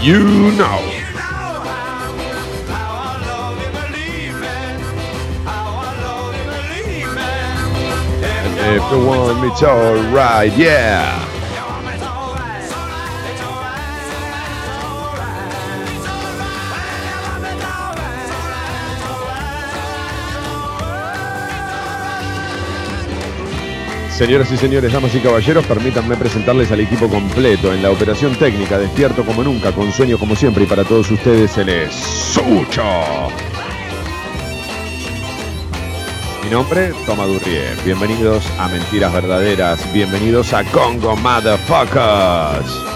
You know. If you want me to alright, yeah. Señoras y señores, damas y caballeros, permítanme presentarles al equipo completo en la operación técnica, despierto como nunca, con sueño como siempre y para todos ustedes él es Sucho. Mi nombre, Toma Durrié. Bienvenidos a Mentiras Verdaderas, bienvenidos a Congo Motherfuckers.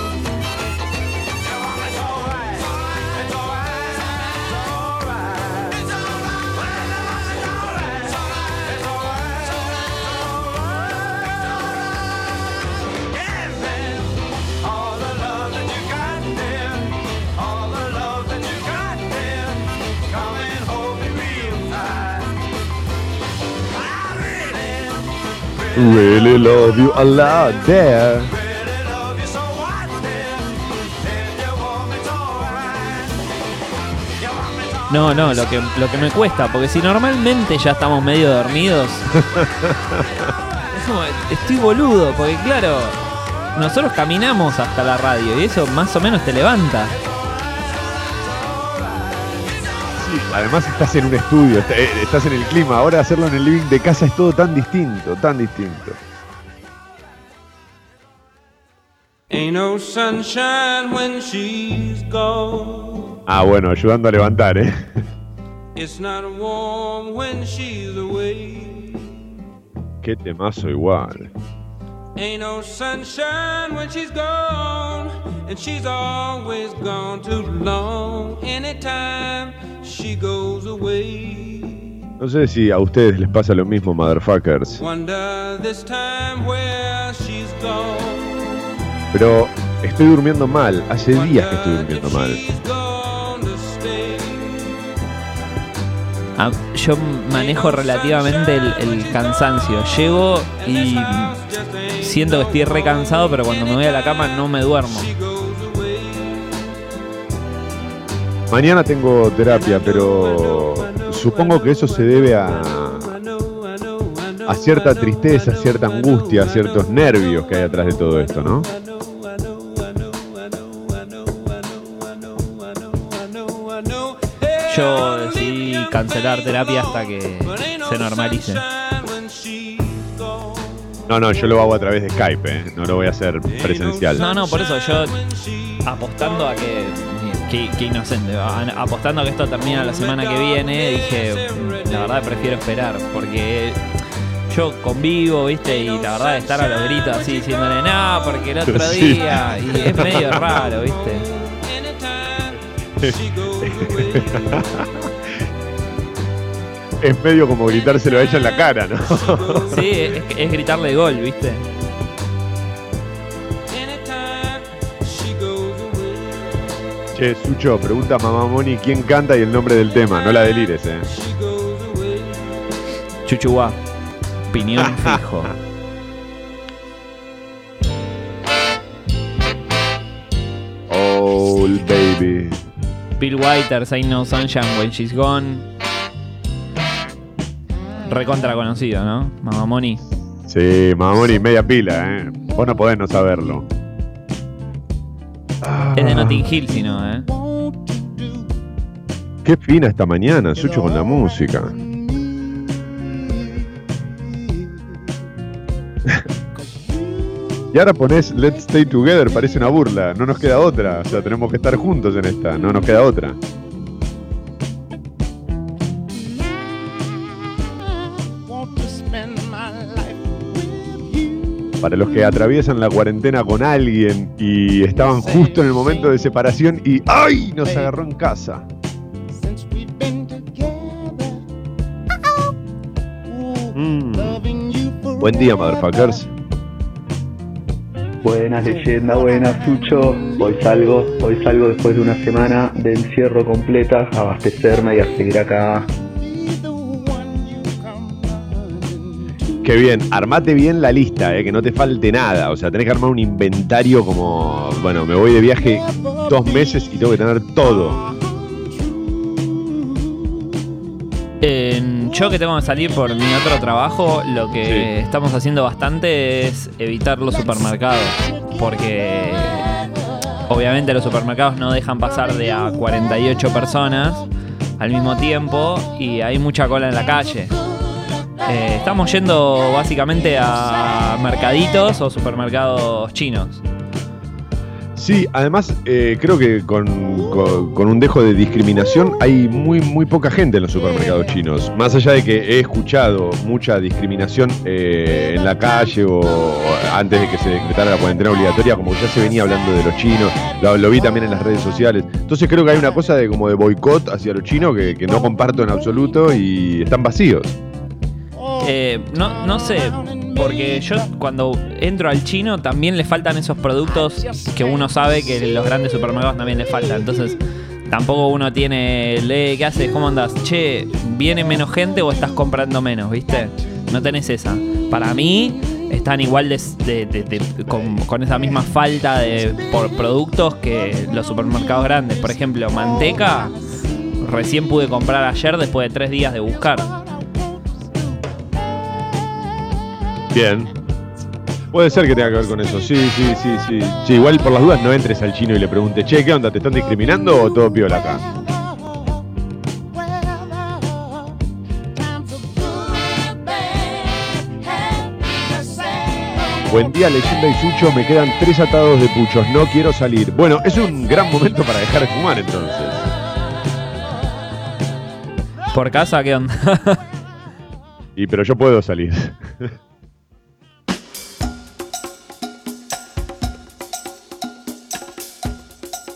Love you a lot there. No, no, lo que, lo que me cuesta, porque si normalmente ya estamos medio dormidos, es como, estoy boludo, porque claro, nosotros caminamos hasta la radio y eso más o menos te levanta. Sí, además estás en un estudio, est- eh, estás en el clima. Ahora hacerlo en el living de casa es todo tan distinto, tan distinto. No sunshine when she's gone. Ah, bueno, ayudando a levantar, ¿eh? It's not warm when she's away. Qué temazo igual. Ain't no sunshine when she's gone. And she's always gone too long. Anytime she goes away. No sé si a ustedes les pasa lo mismo, motherfuckers. Wonder this time where she's gone. Pero estoy durmiendo mal. Hace días que estoy durmiendo mal. Ah, yo manejo relativamente el, el cansancio. Llego y siento que estoy re cansado, pero cuando me voy a la cama no me duermo. Mañana tengo terapia, pero supongo que eso se debe a, a cierta tristeza, cierta angustia, ciertos nervios que hay atrás de todo esto, ¿no? Yo decidí cancelar terapia hasta que se normalice. No, no, yo lo hago a través de Skype, ¿eh? no lo voy a hacer presencial. No, no, por eso yo apostando a que. Qué, qué inocente, apostando a que esto termina la semana que viene, dije, "Mm, la verdad prefiero esperar, porque yo convivo, viste, y la verdad estar a los gritos así diciéndole, no, porque el otro Sí. día, y es medio raro, viste. Es medio como gritárselo a ella en la cara, ¿no? Sí, es, es gritarle gol, viste. Che, Sucho, pregunta a Mamá Moni quién canta y el nombre del tema, no la delires, ¿eh? Chuchuá, opinión fijo. Oh, baby. Bill Whiters, Ain't No Sunshine When She's Gone. Recontra conocido, ¿no? Mamá Moni. Sí, Mamá Moni, media pila, ¿eh? Vos no podés no saberlo. Es de Notting Hill, si no, ¿eh? Qué fina esta mañana, Sucho, con la música. Y ahora pones Let's Stay Together, parece una burla, no nos queda otra, o sea, tenemos que estar juntos en esta, no nos queda otra. Para los que atraviesan la cuarentena con alguien y estaban justo en el momento de separación y ¡ay! nos agarró en casa. Mm. Buen día, motherfuckers. Buenas leyendas, buenas Tucho. Hoy salgo, hoy salgo después de una semana de encierro completa a abastecerme y a seguir acá. Qué bien, armate bien la lista, eh, que no te falte nada. O sea, tenés que armar un inventario como, bueno, me voy de viaje dos meses y tengo que tener todo. En- yo que tengo que salir por mi otro trabajo, lo que Sí. estamos haciendo bastante es evitar los supermercados. Porque obviamente los supermercados no dejan pasar de a 48 personas al mismo tiempo y hay mucha cola en la calle. Eh, estamos yendo básicamente a mercaditos o supermercados chinos. Sí, además eh, creo que con, con- un dejo de discriminación hay muy muy poca gente en los supermercados chinos. Más allá de que he escuchado mucha discriminación eh, en la calle o antes de que se decretara la cuarentena obligatoria, como ya se venía hablando de los chinos, lo, lo vi también en las redes sociales. Entonces creo que hay una cosa de como de boicot hacia los chinos que, que no comparto en absoluto y están vacíos. Eh, no, no sé, porque yo cuando entro al chino también le faltan esos productos que uno sabe que los grandes supermercados también le faltan. Entonces tampoco uno tiene, lee, ¿qué haces? ¿Cómo andas? Che, ¿viene menos gente o estás comprando menos? ¿Viste? No tenés esa. Para mí están igual de, de- de- de- con, con esa misma falta de por productos que los supermercados grandes. Por ejemplo, manteca. Recién pude comprar ayer después de tres días de buscar. Bien. Puede ser que tenga que ver con eso. Sí, sí, sí, sí. Sí, igual por las dudas no entres al chino y le preguntes, che, ¿qué onda? ¿Te están discriminando o todo piola acá? Buen día, leyenda y Sucho. Me quedan tres atados de puchos. No quiero salir. Bueno, es un gran momento para dejar de fumar entonces. ¿Por casa qué onda? Y pero yo puedo salir.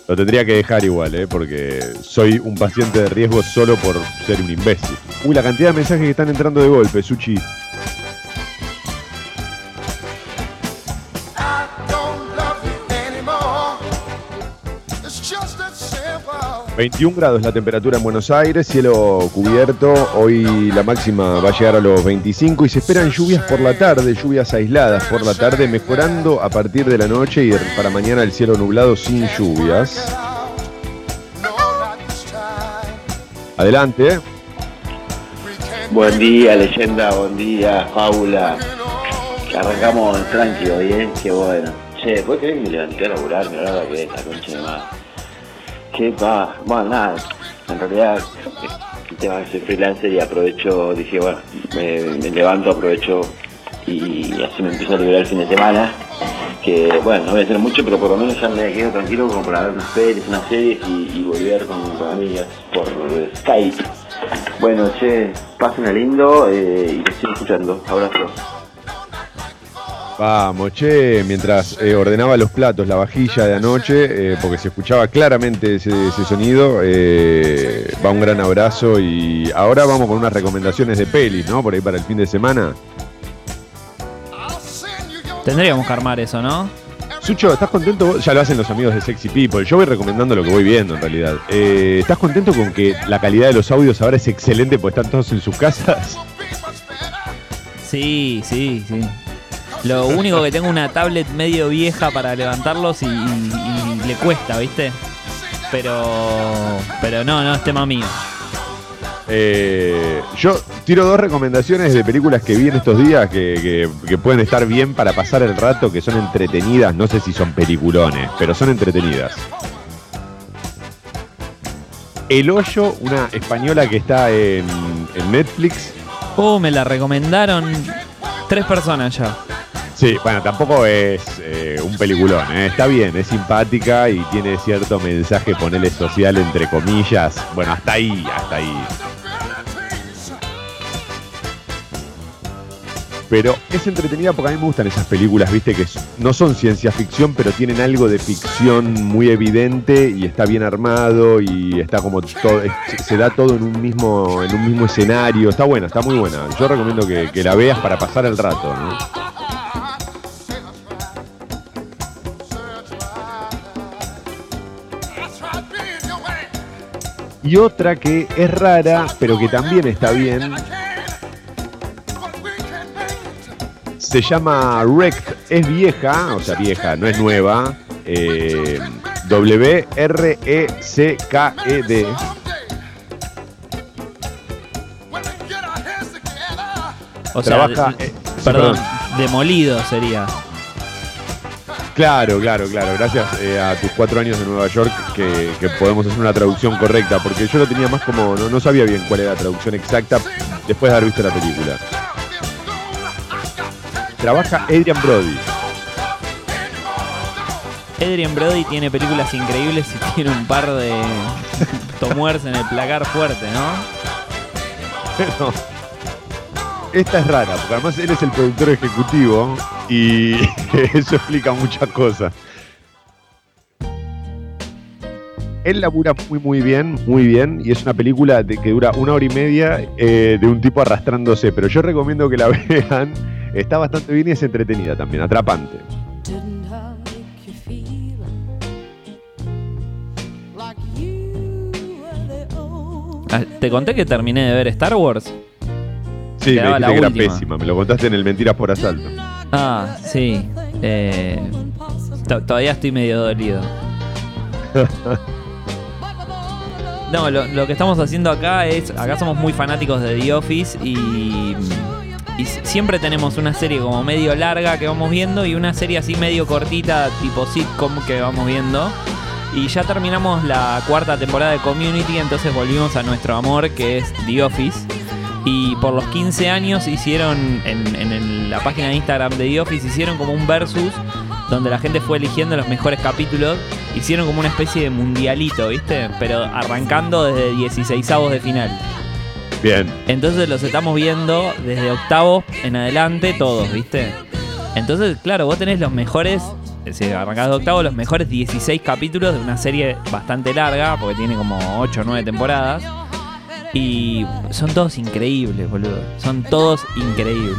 Lo tendría que dejar igual, ¿eh? porque soy un paciente de riesgo solo por ser un imbécil. Uy, la cantidad de mensajes que están entrando de golpe, Suchi. 21 grados la temperatura en Buenos Aires, cielo cubierto. Hoy la máxima va a llegar a los 25 y se esperan lluvias por la tarde, lluvias aisladas por la tarde, mejorando a partir de la noche y para mañana el cielo nublado sin lluvias. Adelante. ¿eh? Buen día, leyenda, buen día, on. Arrancamos tranqui hoy, ¿eh? Qué bueno. Che, ¿vos crees que me levanté a laburar? Me hora que la concha de más. Qué pa. Bueno, nada. En realidad, el tema que soy freelancer y aprovecho, dije, bueno, me, levanto, aprovecho y así me empiezo a liberar el fin de semana. Que, bueno, no voy a hacer mucho, pero por lo menos ya me quedo tranquilo como para ver unas pelis, unas series y, volver con, con amigas por Skype. Bueno, che, pasen lindo eh, y te sigo escuchando. Abrazo. Vamos, che, mientras eh, ordenaba los platos, la vajilla de anoche, eh, porque se escuchaba claramente ese, ese sonido, eh, va un gran abrazo y ahora vamos con unas recomendaciones de pelis, ¿no? Por ahí para el fin de semana. Tendríamos que armar eso, ¿no? Sucho, ¿estás contento? Ya lo hacen los amigos de Sexy People. Yo voy recomendando lo que voy viendo en realidad. ¿Estás contento con que la calidad de los audios ahora es excelente porque están todos en sus casas? Sí, sí, sí. Lo único que tengo una tablet medio vieja para levantarlos y, y- y le cuesta, ¿viste? Pero. Pero no, no es tema mío. Eh, yo tiro dos recomendaciones de películas que vi en estos días que, que- que pueden estar bien para pasar el rato, que son entretenidas. No sé si son peliculones, pero son entretenidas. El Hoyo, una española que está en, en Netflix. Oh, me la recomendaron tres personas ya. Sí, bueno, tampoco es eh, un peliculón, ¿eh? está bien, es simpática y tiene cierto mensaje, ponele social entre comillas. Bueno, hasta ahí, hasta ahí. Pero es entretenida porque a mí me gustan esas películas, viste, que no son ciencia ficción, pero tienen algo de ficción muy evidente y está bien armado y está como todo, se da todo en un mismo, en un mismo escenario. Está buena, está muy buena. Yo recomiendo que, que la veas para pasar el rato, ¿no? Y otra que es rara, pero que también está bien, Se llama Wrecked, es vieja, o sea, vieja, no es nueva. eh, W-R-E-C-K-E-D. O sea, Trabaja. de- eh, perdón, demolido sería. Claro, claro, claro. Gracias eh, a tus cuatro años de Nueva York que, que podemos hacer una traducción correcta, porque yo lo tenía más como, no, no sabía bien cuál era la traducción exacta después de haber visto la película. Trabaja Adrian Brody. Adrian Brody tiene películas increíbles y tiene un par de tomuers en el placar fuerte, ¿no? Pero esta es rara, porque además él es el productor ejecutivo y eso explica muchas cosas. Él labura muy muy bien, muy bien, y es una película de, que dura una hora y media eh, de un tipo arrastrándose, pero yo recomiendo que la vean, está bastante bien y es entretenida también, atrapante. Ah, Te conté que terminé de ver Star Wars. Sí, me dijiste la que era última. pésima, me lo contaste en el Mentiras por Asalto. Ah, sí. Eh, to- todavía estoy medio dolido. No, lo, lo que estamos haciendo acá es, acá somos muy fanáticos de The Office y, y siempre tenemos una serie como medio larga que vamos viendo y una serie así medio cortita, tipo sitcom que vamos viendo. Y ya terminamos la cuarta temporada de Community, entonces volvimos a nuestro amor que es The Office. Y por los 15 años hicieron en, en el- la página de Instagram de The Office, hicieron como un versus donde la gente fue eligiendo los mejores capítulos. Hicieron como una especie de mundialito, ¿viste? Pero arrancando desde 16 de final. Bien, Entonces los estamos viendo desde octavos en adelante todos, ¿viste? Entonces, claro, vos tenés los mejores, es decir, arrancás de octavo, los mejores 16 capítulos de una serie bastante larga, porque tiene como 8 o 9 temporadas. Y son todos increíbles, boludo. Son todos increíbles.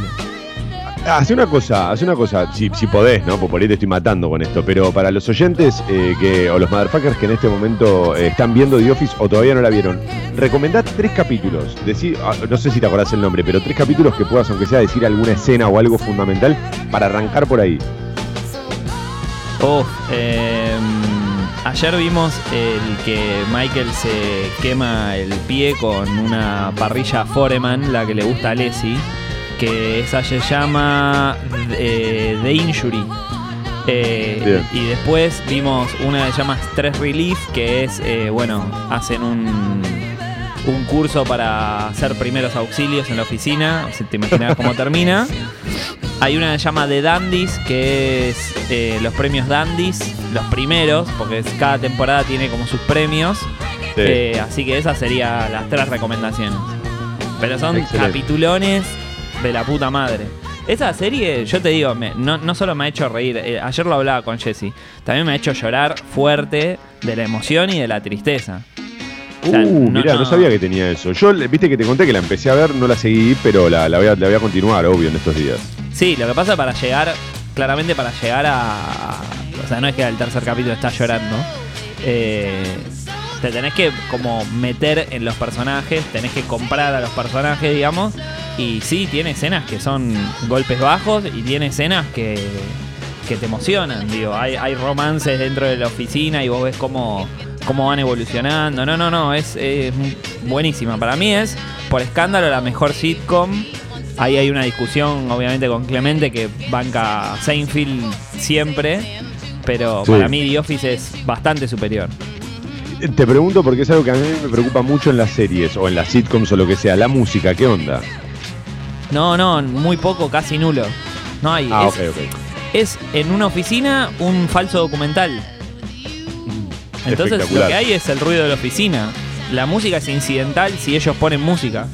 Hace una cosa, hace una cosa, si, si podés, ¿no? Porque por ahí te estoy matando con esto, pero para los oyentes eh, que, o los motherfuckers que en este momento eh, están viendo The Office o todavía no la vieron, recomendad tres capítulos. Decí- ah, no sé si te acordás el nombre, pero tres capítulos que puedas, aunque sea, decir alguna escena o algo fundamental para arrancar por ahí. Uf, eh, ayer vimos el que Michael se quema el pie con una parrilla Foreman, la que le gusta a Leslie, que esa se llama eh, The Injury. Eh, y después vimos una que se llama Stress Relief, que es, eh, bueno, hacen un, un curso para hacer primeros auxilios en la oficina, o sea, te imaginas cómo termina. Hay una que se llama The Dandies, que es eh, los premios Dandies, los primeros, porque cada temporada tiene como sus premios. Sí. Eh, así que esas serían las tres recomendaciones. Pero son Excelente. capitulones de la puta madre. Esa serie, yo te digo, me- no, no solo me ha hecho reír, eh, ayer lo hablaba con Jesse, también me ha hecho llorar fuerte de la emoción y de la tristeza. O sea, uh, no- mirá, no, no. sabía que tenía eso. Yo, viste que te conté que la empecé a ver, no la seguí, pero la, la voy, a, la voy a continuar, obvio, en estos días. Sí, lo que pasa para llegar, claramente para llegar a... O sea, no es que al tercer capítulo estás llorando. eh, te tenés que como meter en los personajes, tenés que comprar a los personajes, digamos. Y sí, tiene escenas que son golpes bajos y tiene escenas que, que te emocionan. Digo, hay, hay romances dentro de la oficina y vos ves cómo, cómo van evolucionando. No, no, no, es, es buenísima. Para mí es, por escándalo, la mejor sitcom. Ahí hay una discusión, obviamente, con Clemente que banca Seinfeld siempre. Pero Sí. para mí The Office es bastante superior. Te pregunto porque es algo que a mí me preocupa mucho en las series o en las sitcoms o lo que sea. La música, ¿qué onda? No, no, muy poco, casi nulo. No hay. Ah, es, en una oficina un falso documental. Entonces lo que hay es el ruido de la oficina. La música es incidental si ellos ponen música.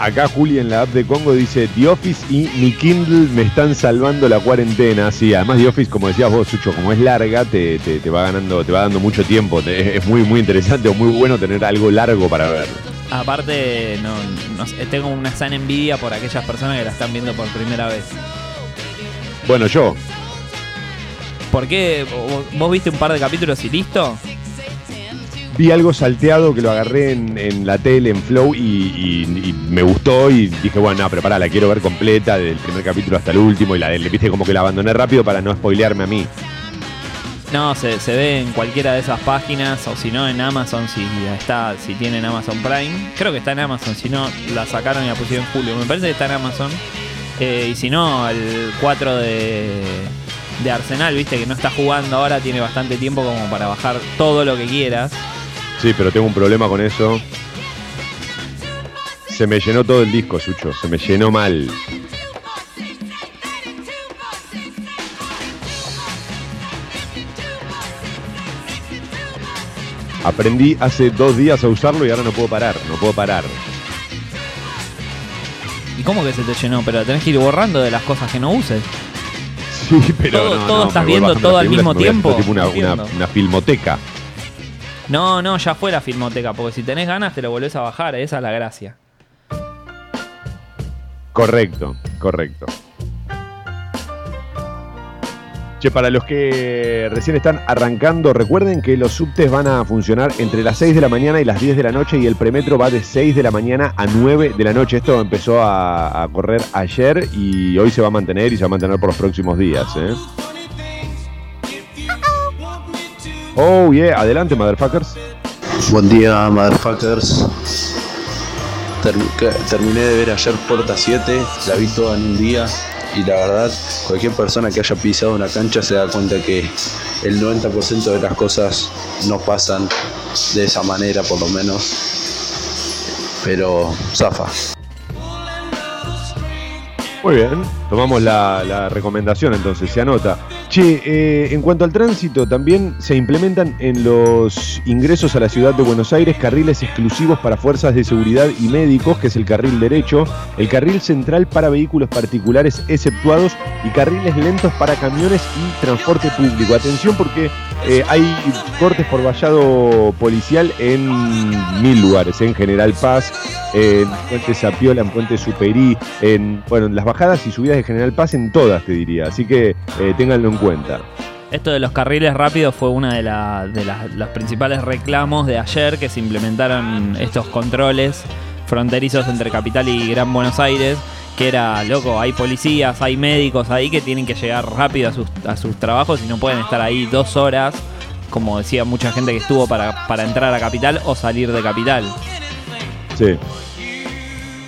Acá Juli en la app de Congo dice The Office y mi Kindle me están salvando la cuarentena. Sí, además The Office, como decías vos, Sucho, como es larga, te, te- te va ganando, te va dando mucho tiempo. Te- es muy, muy interesante o muy bueno tener algo largo para ver. Aparte, no, no sé, tengo una sana envidia por aquellas personas que la están viendo por primera vez. Bueno, yo, ¿Por qué? ¿Vos- ¿Vos viste un par de capítulos y listo? Vi algo salteado que lo agarré en, la tele, en Flow, y me gustó y dije, bueno, no, pero pará, la quiero ver completa, del primer capítulo hasta el último, y la le viste como que la abandoné rápido para no spoilearme a mí. No, se, se ve en cualquiera de esas páginas o si no en Amazon si está, si tienen Amazon Prime. Creo que está en Amazon, si no la sacaron y la pusieron en julio. Me parece que está en Amazon. Eh, y si no, el 4 de, de Arsenal, viste que no está jugando ahora, tiene bastante tiempo como para bajar todo lo que quieras. Sí, pero tengo un problema con eso. Se me llenó todo el disco, Sucho, se me llenó mal. Aprendí hace dos días a usarlo y ahora no puedo parar, no puedo parar. ¿Y cómo que se te llenó? Pero tenés que ir borrando de las cosas que no uses. Sí, pero Todo- no, todo no, estás viendo todo al mismo tiempo. tipo una, una- Entiendo. una filmoteca. No, no, ya fue la filmoteca, porque si tenés ganas te lo volvés a bajar, esa es la gracia. Correcto, correcto. Che, para los que recién están arrancando, recuerden que los subtes van a funcionar entre las 6 de la mañana y las 10 de la noche y el premetro va de 6 de la mañana a 9 de la noche. Esto empezó a, a correr ayer y hoy se va a mantener y se va a mantener por los próximos días. ¿eh? Oh, yeah, adelante, motherfuckers. Buen día, motherfuckers. Terminé de ver ayer Porta 7, la vi toda en un día y la verdad, cualquier persona que haya pisado una cancha se da cuenta que el 90% de las cosas no pasan de esa manera, por lo menos. Pero zafa. Muy bien, tomamos la, la recomendación entonces, se anota. Che, eh, en cuanto al tránsito, también se implementan en los ingresos a la ciudad de Buenos Aires carriles exclusivos para fuerzas de seguridad y médicos, que es el carril derecho, el carril central para vehículos particulares exceptuados y carriles lentos para camiones y transporte público. Atención porque eh, hay cortes por vallado policial en mil lugares, en General Paz, en Puente Sapiola, en Puente Superí, en, bueno, en las bajadas y subidas de General Paz, en todas te diría. Así que eh, ténganlo en cuenta. Esto de los carriles rápidos fue uno de, la- de las- los principales reclamos de ayer que se implementaron estos controles fronterizos entre Capital y Gran Buenos Aires. Que era, loco, hay policías, hay médicos ahí que tienen que llegar rápido a sus, a sus trabajos y no pueden estar ahí dos horas, como decía mucha gente que estuvo para, para entrar a Capital o salir de Capital. Sí.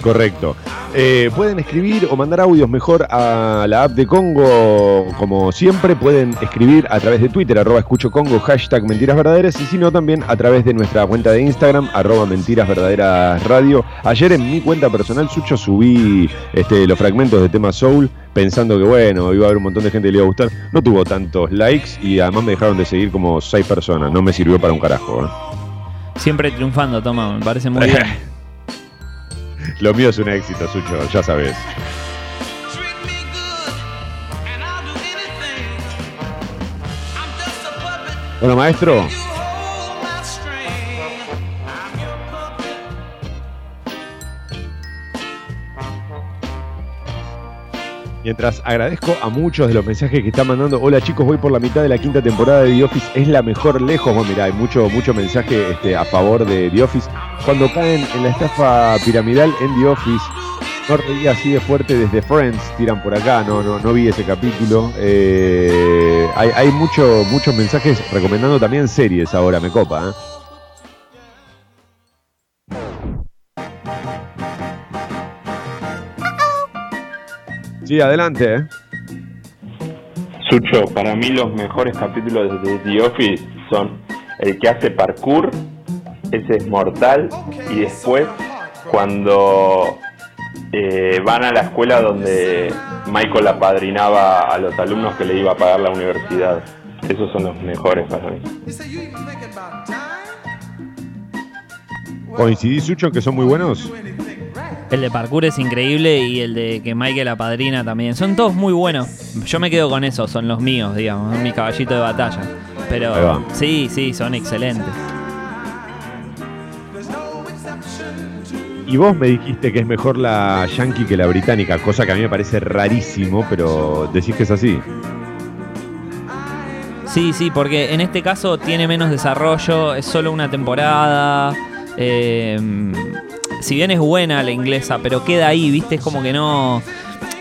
Correcto. Eh, pueden escribir o mandar audios mejor a la app de Congo, como siempre. Pueden escribir a través de Twitter, arroba escucho Congo, hashtag mentiras verdaderas, y si no, también a través de nuestra cuenta de Instagram, arroba mentiras verdaderas radio. Ayer en mi cuenta personal, Sucho, subí este, los fragmentos de tema Soul, pensando que bueno, iba a haber un montón de gente que le iba a gustar. No tuvo tantos likes y además me dejaron de seguir como seis personas. No me sirvió para un carajo. ¿eh? Siempre triunfando, toma, me parece muy bien. Lo mío es un éxito, Sucho, ya sabes. Treat me mientras agradezco a muchos de los mensajes que están mandando. Hola chicos, voy por la mitad de la quinta temporada de The Office. Es la mejor lejos. Bueno, mirá, hay mucho, mucho mensaje este, a favor de The Office. Cuando caen en la estafa piramidal en The Office, no reía así de fuerte desde Friends, tiran por acá, no, no, no vi ese capítulo. Eh, hay hay mucho, muchos mensajes recomendando también series ahora, me copa. ¿eh? Sí, adelante. ¿eh? Sucho, para mí los mejores capítulos de The Office son el que hace parkour, ese es mortal, y después cuando eh, van a la escuela donde Michael apadrinaba a los alumnos que le iba a pagar la universidad. Esos son los mejores para mí. ¿Coincidís, Sucho, que son muy buenos? El de parkour es increíble y el de que Michael apadrina también. Son todos muy buenos. Yo me quedo con esos, son los míos, digamos, son mis caballitos de batalla. Pero sí, sí, son excelentes. Y vos me dijiste que es mejor la yankee que la británica, cosa que a mí me parece rarísimo, pero decís que es así. Sí, sí, porque en este caso tiene menos desarrollo, es solo una temporada. eh, si bien es buena la inglesa, pero queda ahí, ¿viste? Es como que no.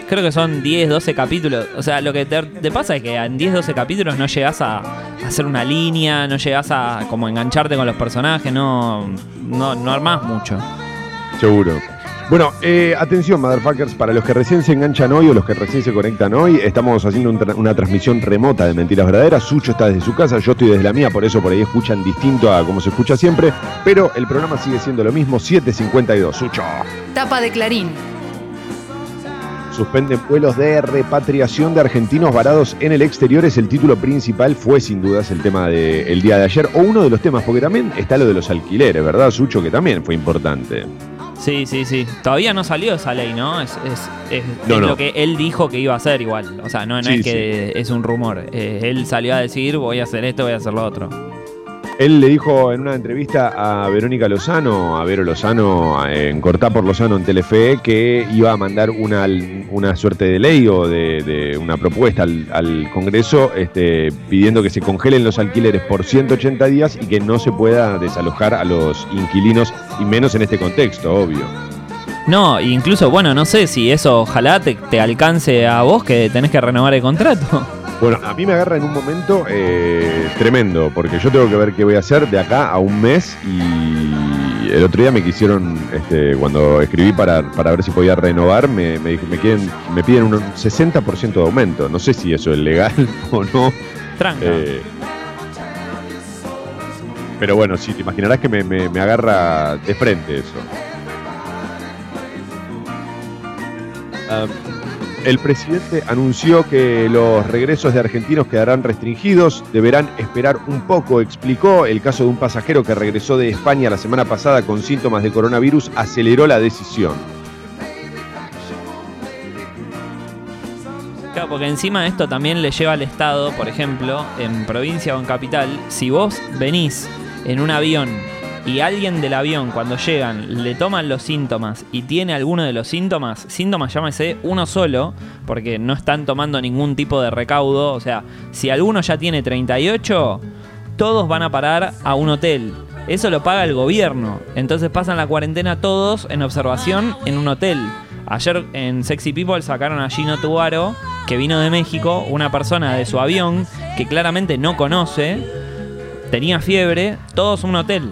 Creo que son 10, 12 capítulos. O sea, lo que te, pasa es que en 10, 12 capítulos no llegas a, a hacer una línea, no llegas a como engancharte con los personajes, no, no, no armás mucho. Seguro. Bueno, eh, atención, motherfuckers, para los que recién se enganchan hoy o los que recién se conectan hoy, estamos haciendo un tra- una transmisión remota de Mentiras Verdaderas. Sucho está desde su casa, yo estoy desde la mía, por eso por ahí escuchan distinto a como se escucha siempre, pero el programa sigue siendo lo mismo, 7.52. Sucho. Tapa de Clarín. Suspenden vuelos de repatriación de argentinos varados en el exterior. Es el título principal, fue sin dudas el tema del día de ayer, o uno de los temas, porque también está lo de los alquileres, ¿verdad, Sucho? Que también fue importante. Sí, sí, sí. Todavía no salió esa ley, ¿no? Es, es- es- No, es no. lo que él dijo que iba a hacer igual. O sea, no, no Sí, es que es un rumor. Eh, él salió a decir, voy a hacer esto, voy a hacer lo otro. Él le dijo en una entrevista a Verónica Lozano, a Vero Lozano, en Cortá por Lozano en Telefe, que iba a mandar una, una suerte de ley o de, una propuesta al, al Congreso este, pidiendo que se congelen los alquileres por 180 días y que no se pueda desalojar a los inquilinos, y menos en este contexto, obvio. No, incluso, bueno, no sé si eso ojalá te, te alcance a vos que tenés que renovar el contrato. Bueno, a mí me agarra en un momento eh, tremendo, porque yo tengo que ver qué voy a hacer de acá a un mes y el otro día me quisieron, este, cuando escribí para, para ver si podía renovar, me, me, me quieren- me piden un 60% de aumento. No sé si eso es legal o no. Tranca. Eh, pero bueno, sí, te imaginarás que me, me- me agarra de frente eso. Ah, el presidente anunció que los regresos de argentinos quedarán restringidos, deberán esperar un poco, explicó. El caso de un pasajero que regresó de España la semana pasada con síntomas de coronavirus aceleró la decisión. Claro, porque encima esto también le lleva al Estado, por ejemplo, en provincia o en capital, si vos venís en un avión y alguien del avión cuando llegan le toman los síntomas y tiene alguno de los síntomas, síntomas llámese uno solo, porque no están tomando ningún tipo de recaudo, o sea, si alguno ya tiene 38, todos van a parar a un hotel. Eso lo paga el gobierno. Entonces pasan la cuarentena todos en observación en un hotel. Ayer en Sexy People sacaron a Gino Tubaro, que vino de México, una persona de su avión que claramente no conoce, tenía fiebre, todos un hotel.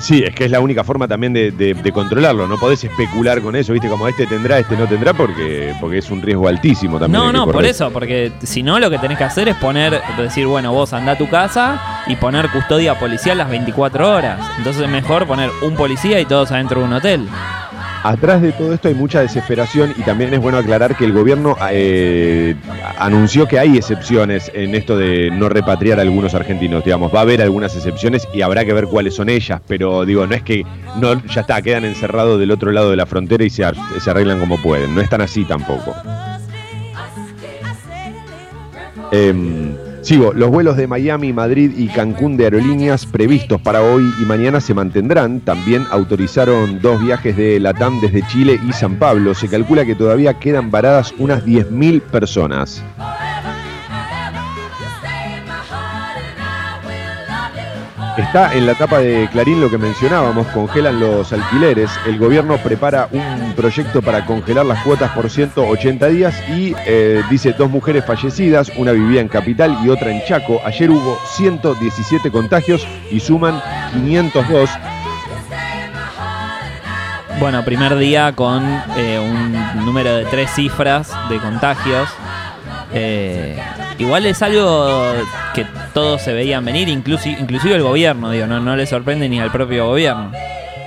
Sí, es que es la única forma también de, de- de controlarlo. No podés especular con eso, ¿viste? Como este tendrá, este no tendrá, porque, porque es un riesgo altísimo también. No, no, por eso, porque si no lo que tenés que hacer es poner, decir, bueno, vos andá a tu casa y poner custodia policial las 24 horas. Entonces es mejor poner un policía y todos adentro de un hotel. Atrás de todo esto hay mucha desesperación y también es bueno aclarar que el gobierno eh, anunció que hay excepciones en esto de no repatriar a algunos argentinos. Digamos, va a haber algunas excepciones y habrá que ver cuáles son ellas, pero digo, no es que no ya está, quedan encerrados del otro lado de la frontera y se, se arreglan como pueden. No es tan así tampoco. Em, sigo, los vuelos de Miami, Madrid y Cancún de aerolíneas previstos para hoy y mañana se mantendrán. También autorizaron dos viajes de Latam desde Chile y San Pablo. Se calcula que todavía quedan varadas unas 10.000 personas. Está en la tapa de Clarín lo que mencionábamos, congelan los alquileres. El gobierno prepara un proyecto para congelar las cuotas por 180 días y eh, dice dos mujeres fallecidas, una vivía en Capital y otra en Chaco. Ayer hubo 117 contagios y suman 502. Bueno, primer día con eh, un número de tres cifras de contagios. Eh, igual es algo que todos se veían venir, inclusi- inclusive el gobierno, digo, no, no le sorprende ni al propio gobierno.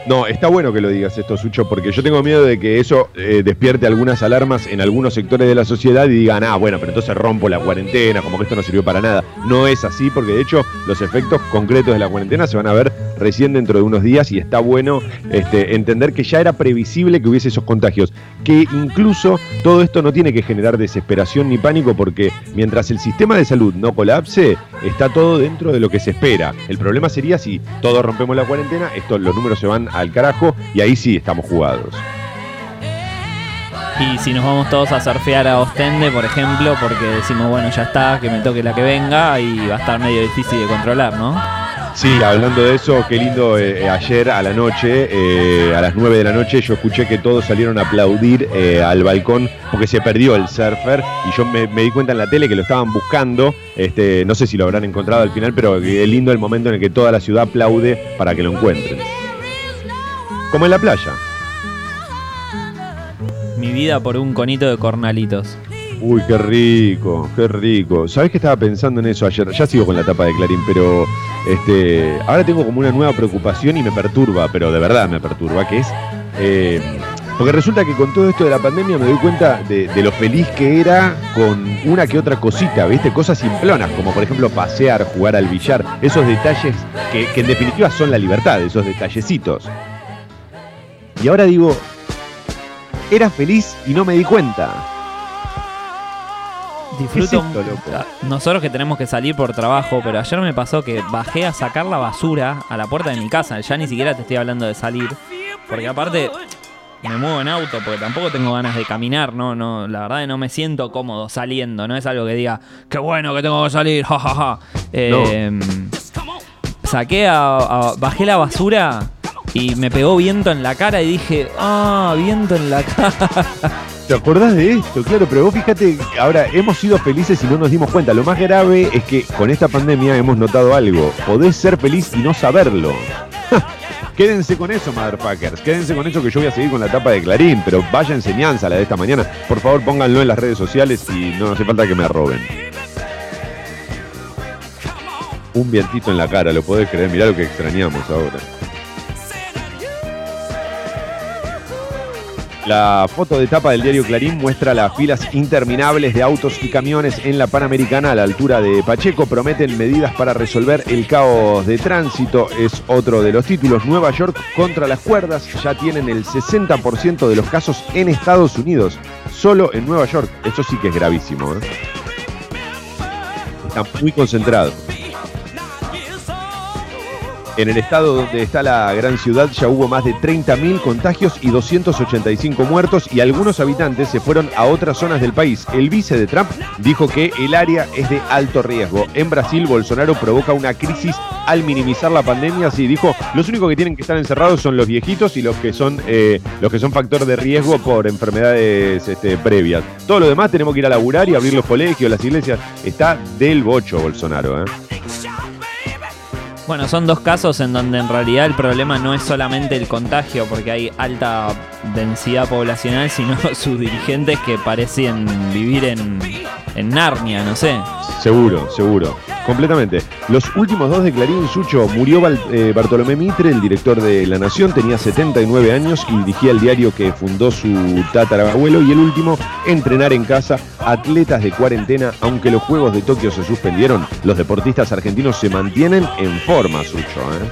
No, está bueno que lo digas esto, Sucho, porque yo tengo miedo de que eso eh, despierte algunas alarmas en algunos sectores de la sociedad y digan, ah, bueno, pero entonces rompo la cuarentena, como que esto no sirvió para nada. No es así, porque de hecho los efectos concretos de la cuarentena se van a ver recién dentro de unos días y está bueno este, entender que ya era previsible que hubiese esos contagios. Que incluso todo esto no tiene que generar desesperación ni pánico, porque mientras el sistema de salud no colapse, está todo dentro de lo que se espera. El problema sería si todos rompemos la cuarentena, esto, los números se van al carajo y ahí sí estamos jugados. Y si nos vamos todos a surfear a Ostende, por ejemplo, porque decimos, bueno, ya está, que me toque la que venga y va a estar medio difícil de controlar, ¿no? Sí, hablando de eso, qué lindo, eh, ayer a la noche, eh, a las 9 de la noche, yo escuché que todos salieron a aplaudir eh, al balcón porque se perdió el surfer y yo me, me di cuenta en la tele que lo estaban buscando, este, no sé si lo habrán encontrado al final, pero es lindo el momento en el que toda la ciudad aplaude para que lo encuentren. Como en la playa. Mi vida por un conito de cornalitos. Uy, qué rico, qué rico. ¿Sabés que estaba pensando en eso ayer? Ya sigo con la tapa de Clarín, pero este, ahora tengo como una nueva preocupación y me perturba, pero de verdad me perturba, que es... eh, porque resulta que con todo esto de la pandemia me doy cuenta de, de lo feliz que era con una que otra cosita, ¿viste? Cosas simplonas, como por ejemplo pasear, jugar al billar, esos detalles que, que en definitiva son la libertad, esos detallecitos. Y ahora digo, era feliz y no me di cuenta. Disfruto. ¿Qué es esto, loco? Ah, Nosotros que tenemos que salir por trabajo, pero ayer me pasó que bajé a sacar la basura a la puerta de mi casa. Ya ni siquiera te estoy hablando de salir. Porque aparte me muevo en auto, porque tampoco tengo ganas de caminar, no, no, la verdad que no me siento cómodo saliendo, no es algo que diga, qué bueno que tengo que salir, jajaja. Eh, Saqué a, a- bajé la basura y me pegó viento en la cara y dije, ah, viento en la cara. ¿Te acordás de esto? Claro, pero vos fíjate, ahora hemos sido felices y no nos dimos cuenta. Lo más grave es que con esta pandemia hemos notado algo. Podés ser feliz y no saberlo. Quédense con eso, motherfuckers. Quédense con eso que yo voy a seguir con la tapa de Clarín, pero vaya enseñanza la de esta mañana. Por favor, pónganlo en las redes sociales y no hace falta que me roben. Un vientito en la cara, lo podés creer. Mirá lo que extrañamos ahora. La foto de tapa del diario Clarín muestra las filas interminables de autos y camiones en la Panamericana a la altura de Pacheco. Prometen medidas para resolver el caos de tránsito. Es otro de los títulos. Nueva York contra las cuerdas. Ya tienen el 60% de los casos en Estados Unidos. Solo en Nueva York. Eso sí que es gravísimo. ¿eh? Están muy concentrados. En el estado donde está la gran ciudad ya hubo más de 30.000 contagios y 285 muertos y algunos habitantes se fueron a otras zonas del país. El vice de Trump dijo que el área es de alto riesgo. En Brasil, Bolsonaro provoca una crisis al minimizar la pandemia. Sí, dijo, los únicos que tienen que estar encerrados son los viejitos y los que son, eh, los que son factor de riesgo por enfermedades este, previas. Todo lo demás tenemos que ir a laburar y abrir los colegios, las iglesias. Está del bocho Bolsonaro. ¿eh? Bueno, son dos casos en donde en realidad el problema no es solamente el contagio, porque hay alta densidad poblacional, sino sus dirigentes que parecen vivir en, en Narnia, no sé. Seguro, seguro. Completamente. Los últimos dos de Clarín Sucho murió eh, Bartolomé Mitre, el director de La Nación, tenía 79 años y dirigía el diario que fundó su tatarabuelo. Y el último, entrenar en casa, atletas de cuarentena, aunque los Juegos de Tokio se suspendieron, los deportistas argentinos se mantienen en forma, Sucho. ¿eh?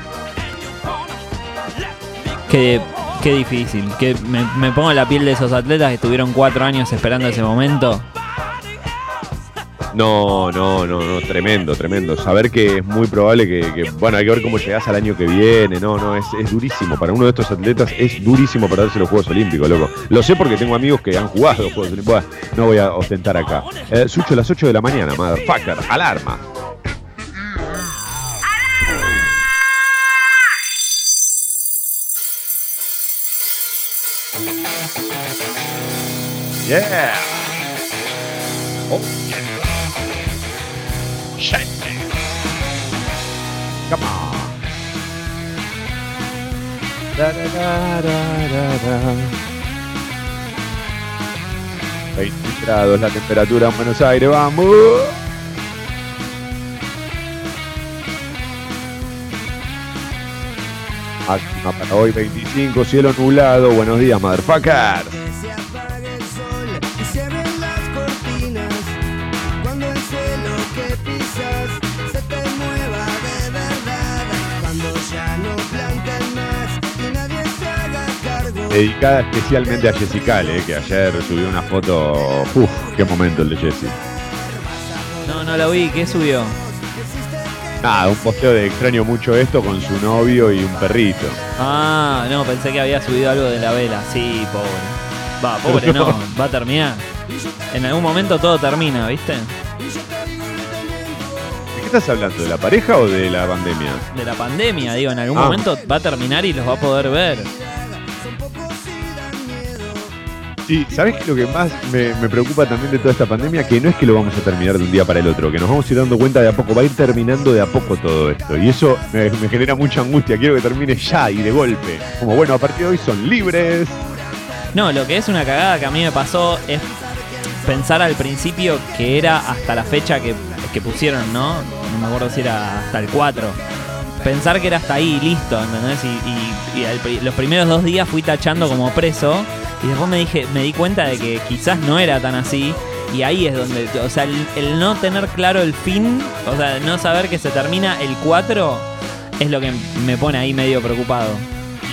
Qué, qué difícil. Que me, me pongo en la piel de esos atletas que estuvieron cuatro años esperando ese momento. No, no, no, no, tremendo, tremendo. Saber que es muy probable que, que- bueno, hay que ver cómo llegás al año que viene. No, no, es, es durísimo. Para uno de estos atletas es durísimo perderse los Juegos Olímpicos, loco. Lo sé porque tengo amigos que han jugado los Juegos Olímpicos. Bueno, no voy a ostentar acá. Eh, Sucho, las 8 de la mañana, motherfucker. Alarma. Yeah. Oh, yeah. Shake it. Come on. Da, da, da, da, da, da. 20 grados la temperatura en Buenos Aires, vamos. Máxima para hoy 25, cielo nublado. Buenos días, motherfucker. Dedicada especialmente a Jessica, eh, que ayer subió una foto. Uf, qué momento el de Jessie. No, no lo vi. ¿Qué subió? Nada, un posteo de extraño mucho esto con su novio y un perrito. Ah, no, pensé que había subido algo de la vela. Sí, pobre. Va, pobre no, va a terminar. En algún momento todo termina, ¿viste? ¿De qué estás hablando? ¿De la pareja o de la pandemia? De la pandemia, digo, en algún Ah. momento va a terminar y los va a poder ver. Sí, ¿sabes? Lo que más me, preocupa también de toda esta pandemia, que no es que lo vamos a terminar de un día para el otro, que nos vamos a ir dando cuenta de a poco, va a ir terminando de a poco todo esto. Y eso me, genera mucha angustia, quiero que termine ya y de golpe. Como bueno, a partir de hoy son libres. No, lo que es una cagada que a mí me pasó es pensar al principio que era hasta la fecha que, pusieron, ¿no? No me acuerdo si era hasta el 4. Pensar que era hasta ahí, listo, ¿entendés? Y, y- y al los primeros dos días fui tachando como preso y después me dije, me di cuenta de que quizás no era tan así. Y ahí es donde, o sea, el, el no tener claro el fin, o sea, no saber que se termina el 4, es lo que me pone ahí medio preocupado.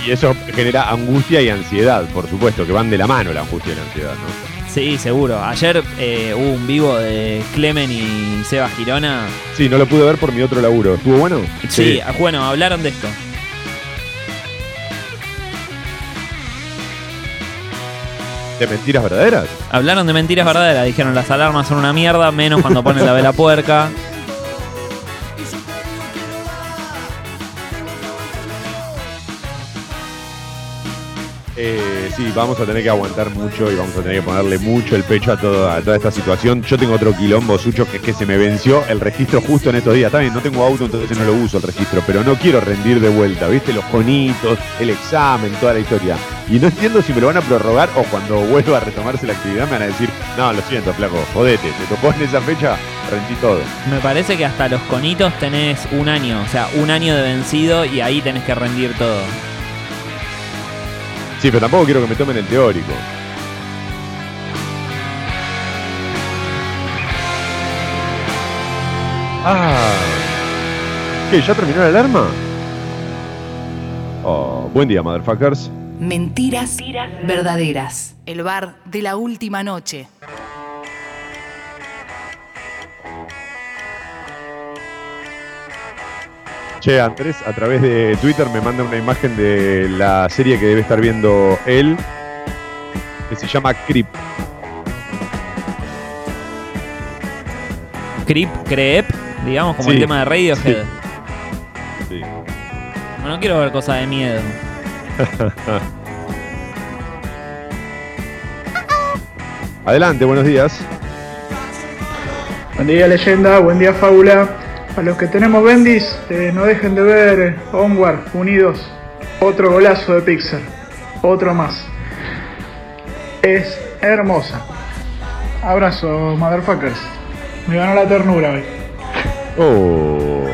Y eso genera angustia y ansiedad, por supuesto, que van de la mano la angustia y la ansiedad, ¿no? Sí, seguro. Ayer eh, hubo un vivo de Clemen y Seba Girona. Sí, no lo pude ver por mi otro laburo. ¿Estuvo bueno? Sí, bueno, hablaron de esto. ¿De mentiras verdaderas? Hablaron de mentiras verdaderas. Dijeron las alarmas son una mierda, menos cuando ponen la vela puerca. Eh, sí, vamos a tener que aguantar mucho y vamos a tener que ponerle mucho el pecho a, toda esta situación. Yo tengo otro quilombo, Sucho, que es que se me venció el registro justo en estos días. También no tengo auto, entonces no lo uso el registro, pero no quiero rendir de vuelta, ¿viste? Los conitos, el examen, toda la historia. Y no entiendo si me lo van a prorrogar o cuando vuelva a retomarse la actividad me van a decir, no, lo siento, flaco, jodete, te tocó en esa fecha, rendí todo. Me parece que hasta los conitos tenés un año, o sea, un año de vencido y ahí tenés que rendir todo. Sí, pero tampoco quiero que me tomen el teórico. Ah. ¿Qué? ¿Ya terminó la alarma? Oh, buen día, motherfuckers. Mentiras verdaderas. El bar de la última noche. Che, Andrés, a través de Twitter me manda una imagen de la serie que debe estar viendo él, que se llama Creep. Creep, Creep, digamos, como Sí, el tema de Radiohead. Sí. No, no quiero ver cosas de miedo. Adelante, buenos días. Buen día leyenda, buen día fábula. A los que tenemos bendis, eh, no dejen de ver Onward, Unidos. Otro golazo de Pixar. Otro más. Es hermosa. Abrazo, motherfuckers. Me ganó la ternura hoy. Oh.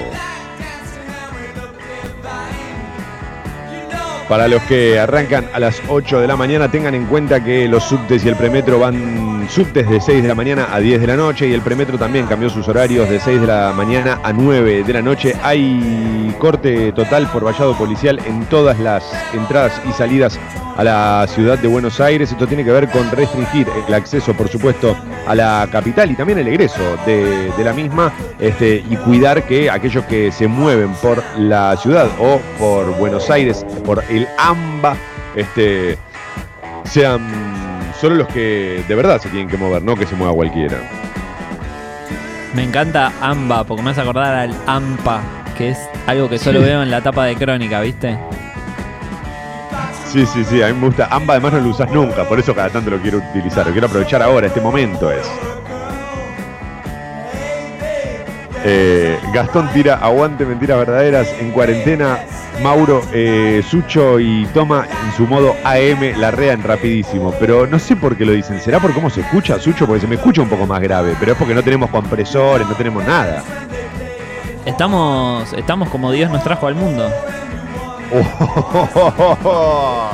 Para los que arrancan a las 8 de la mañana, tengan en cuenta que los subtes y el premetro van subtes de 6 de la mañana a 10 de la noche y el premetro también cambió sus horarios de 6 de la mañana a 9 de la noche. Hay corte total por vallado policial en todas las entradas y salidas a la ciudad de Buenos Aires. Esto tiene que ver con restringir el acceso, por supuesto, a la capital y también el egreso de, de la misma este, y cuidar que aquellos que se mueven por la ciudad o por Buenos Aires, por el AMBA, este, sean solo los que de verdad se tienen que mover, no que se mueva cualquiera. Me encanta AMBA, porque me hace acordar al AMPA, que es algo que solo veo en la tapa de crónica, ¿viste? Sí, sí, sí, a mí me gusta. AMBA además no lo usas nunca, por eso cada tanto lo quiero utilizar. Lo quiero aprovechar ahora, este momento es. Eh, Gastón tira aguante mentiras verdaderas en cuarentena. Mauro, eh, Sucho y Toma en su modo AM la rean rapidísimo. Pero no sé por qué lo dicen. ¿Será por cómo se escucha, Sucho? Porque se me escucha un poco más grave. Pero es porque no tenemos compresores, no tenemos nada. Estamos, estamos como Dios nos trajo al mundo. A-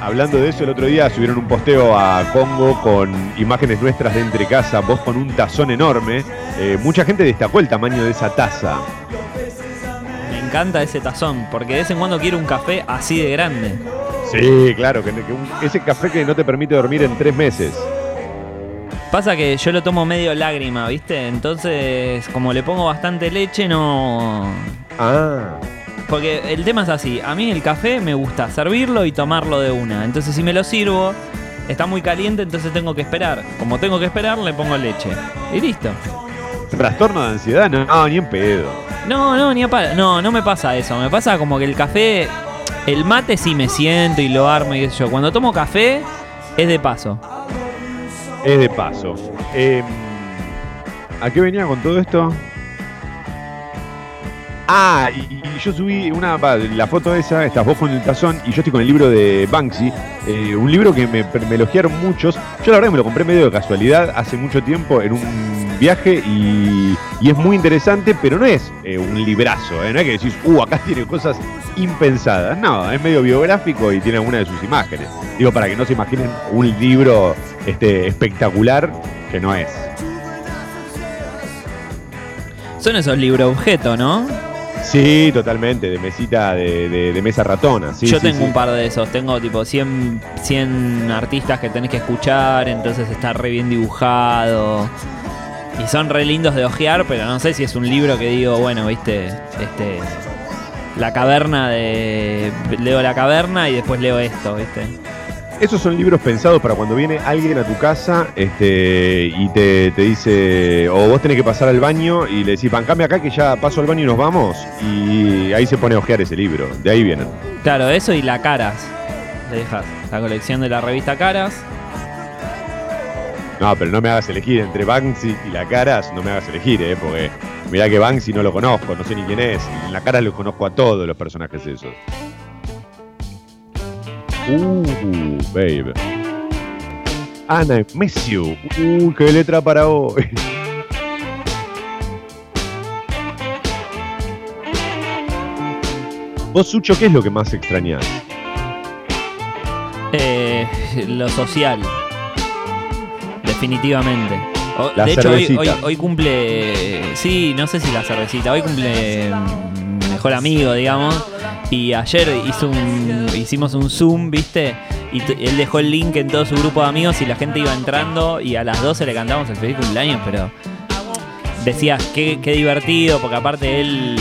Hablando de eso, el otro día subieron un posteo a Congo con imágenes nuestras de entre casa, vos con un tazón enorme. Eh, mucha gente destacó el tamaño de esa taza. Me encanta ese tazón, porque de vez en cuando quiero un café así de grande. Sí, claro, que, que un- ese café que no te permite dormir en tres meses. Pasa que yo lo tomo medio lágrima, ¿viste? Entonces, como le pongo bastante leche, no. Ah. Porque el tema es así. A mí el café me gusta servirlo y tomarlo de una. Entonces si me lo sirvo, está muy caliente, entonces tengo que esperar. Como tengo que esperar, le pongo leche. Y listo. Trastorno de ansiedad, no, no, ni en pedo. No, no, ni a palo. No, no me pasa eso. Me pasa como que el café. El mate sí me siento y lo armo y qué sé yo. Cuando tomo café, es de paso. Es de paso. Eh, ¿A qué venía con todo esto? Ah, y, yo subí una la foto esa, estás vos con el tazón y yo estoy con el libro de Banksy, eh, un libro que me, elogiaron muchos. Yo la verdad me lo compré medio de casualidad hace mucho tiempo en un viaje y, y es muy interesante, pero no es eh, un librazo, eh, no es que decís, uh, acá tiene cosas impensadas. No, es medio biográfico y tiene alguna de sus imágenes. Digo, para que no se imaginen un libro este, espectacular que no es. Son esos libros objeto, ¿no? Sí, totalmente, de mesita, de, de- de mesa ratona. Sí, Yo sí, tengo sí. un par de esos. Tengo tipo 100, 100 artistas que tenés que escuchar, entonces está re bien dibujado. Y son re lindos de ojear, pero no sé si es un libro que digo, bueno, viste, este. La caverna de. Leo la caverna y después leo esto, viste. Esos son libros pensados para cuando viene alguien a tu casa este, y te, te dice, o vos tenés que pasar al baño y le decís, bancame acá que ya paso al baño y nos vamos. Y ahí se pone a ojear ese libro. De ahí vienen. Claro, eso y la Caras. Le dejas la colección de la revista Caras. No, pero no me hagas elegir entre Banksy y la Caras, no me hagas elegir, ¿eh? Porque mirá que Banksy no lo conozco, no sé ni quién es. En la Caras los conozco a todos los personajes esos. Uh, babe. Ana, miss you. Uh, qué letra para hoy. Vos, Sucho, ¿qué es lo que más extrañás? Eh, lo social. Definitivamente. O- La de hecho, hoy, hoy, hoy cumple. Sí, no sé si la cervecita. Hoy cumple mm, mejor amigo, digamos. Y ayer hizo un, hicimos un Zoom, ¿viste? Y él dejó el link en todo su grupo de amigos y la gente iba entrando. Y a las 12 le cantamos el feliz cumpleaños, pero. Decías, qué, qué divertido, porque aparte él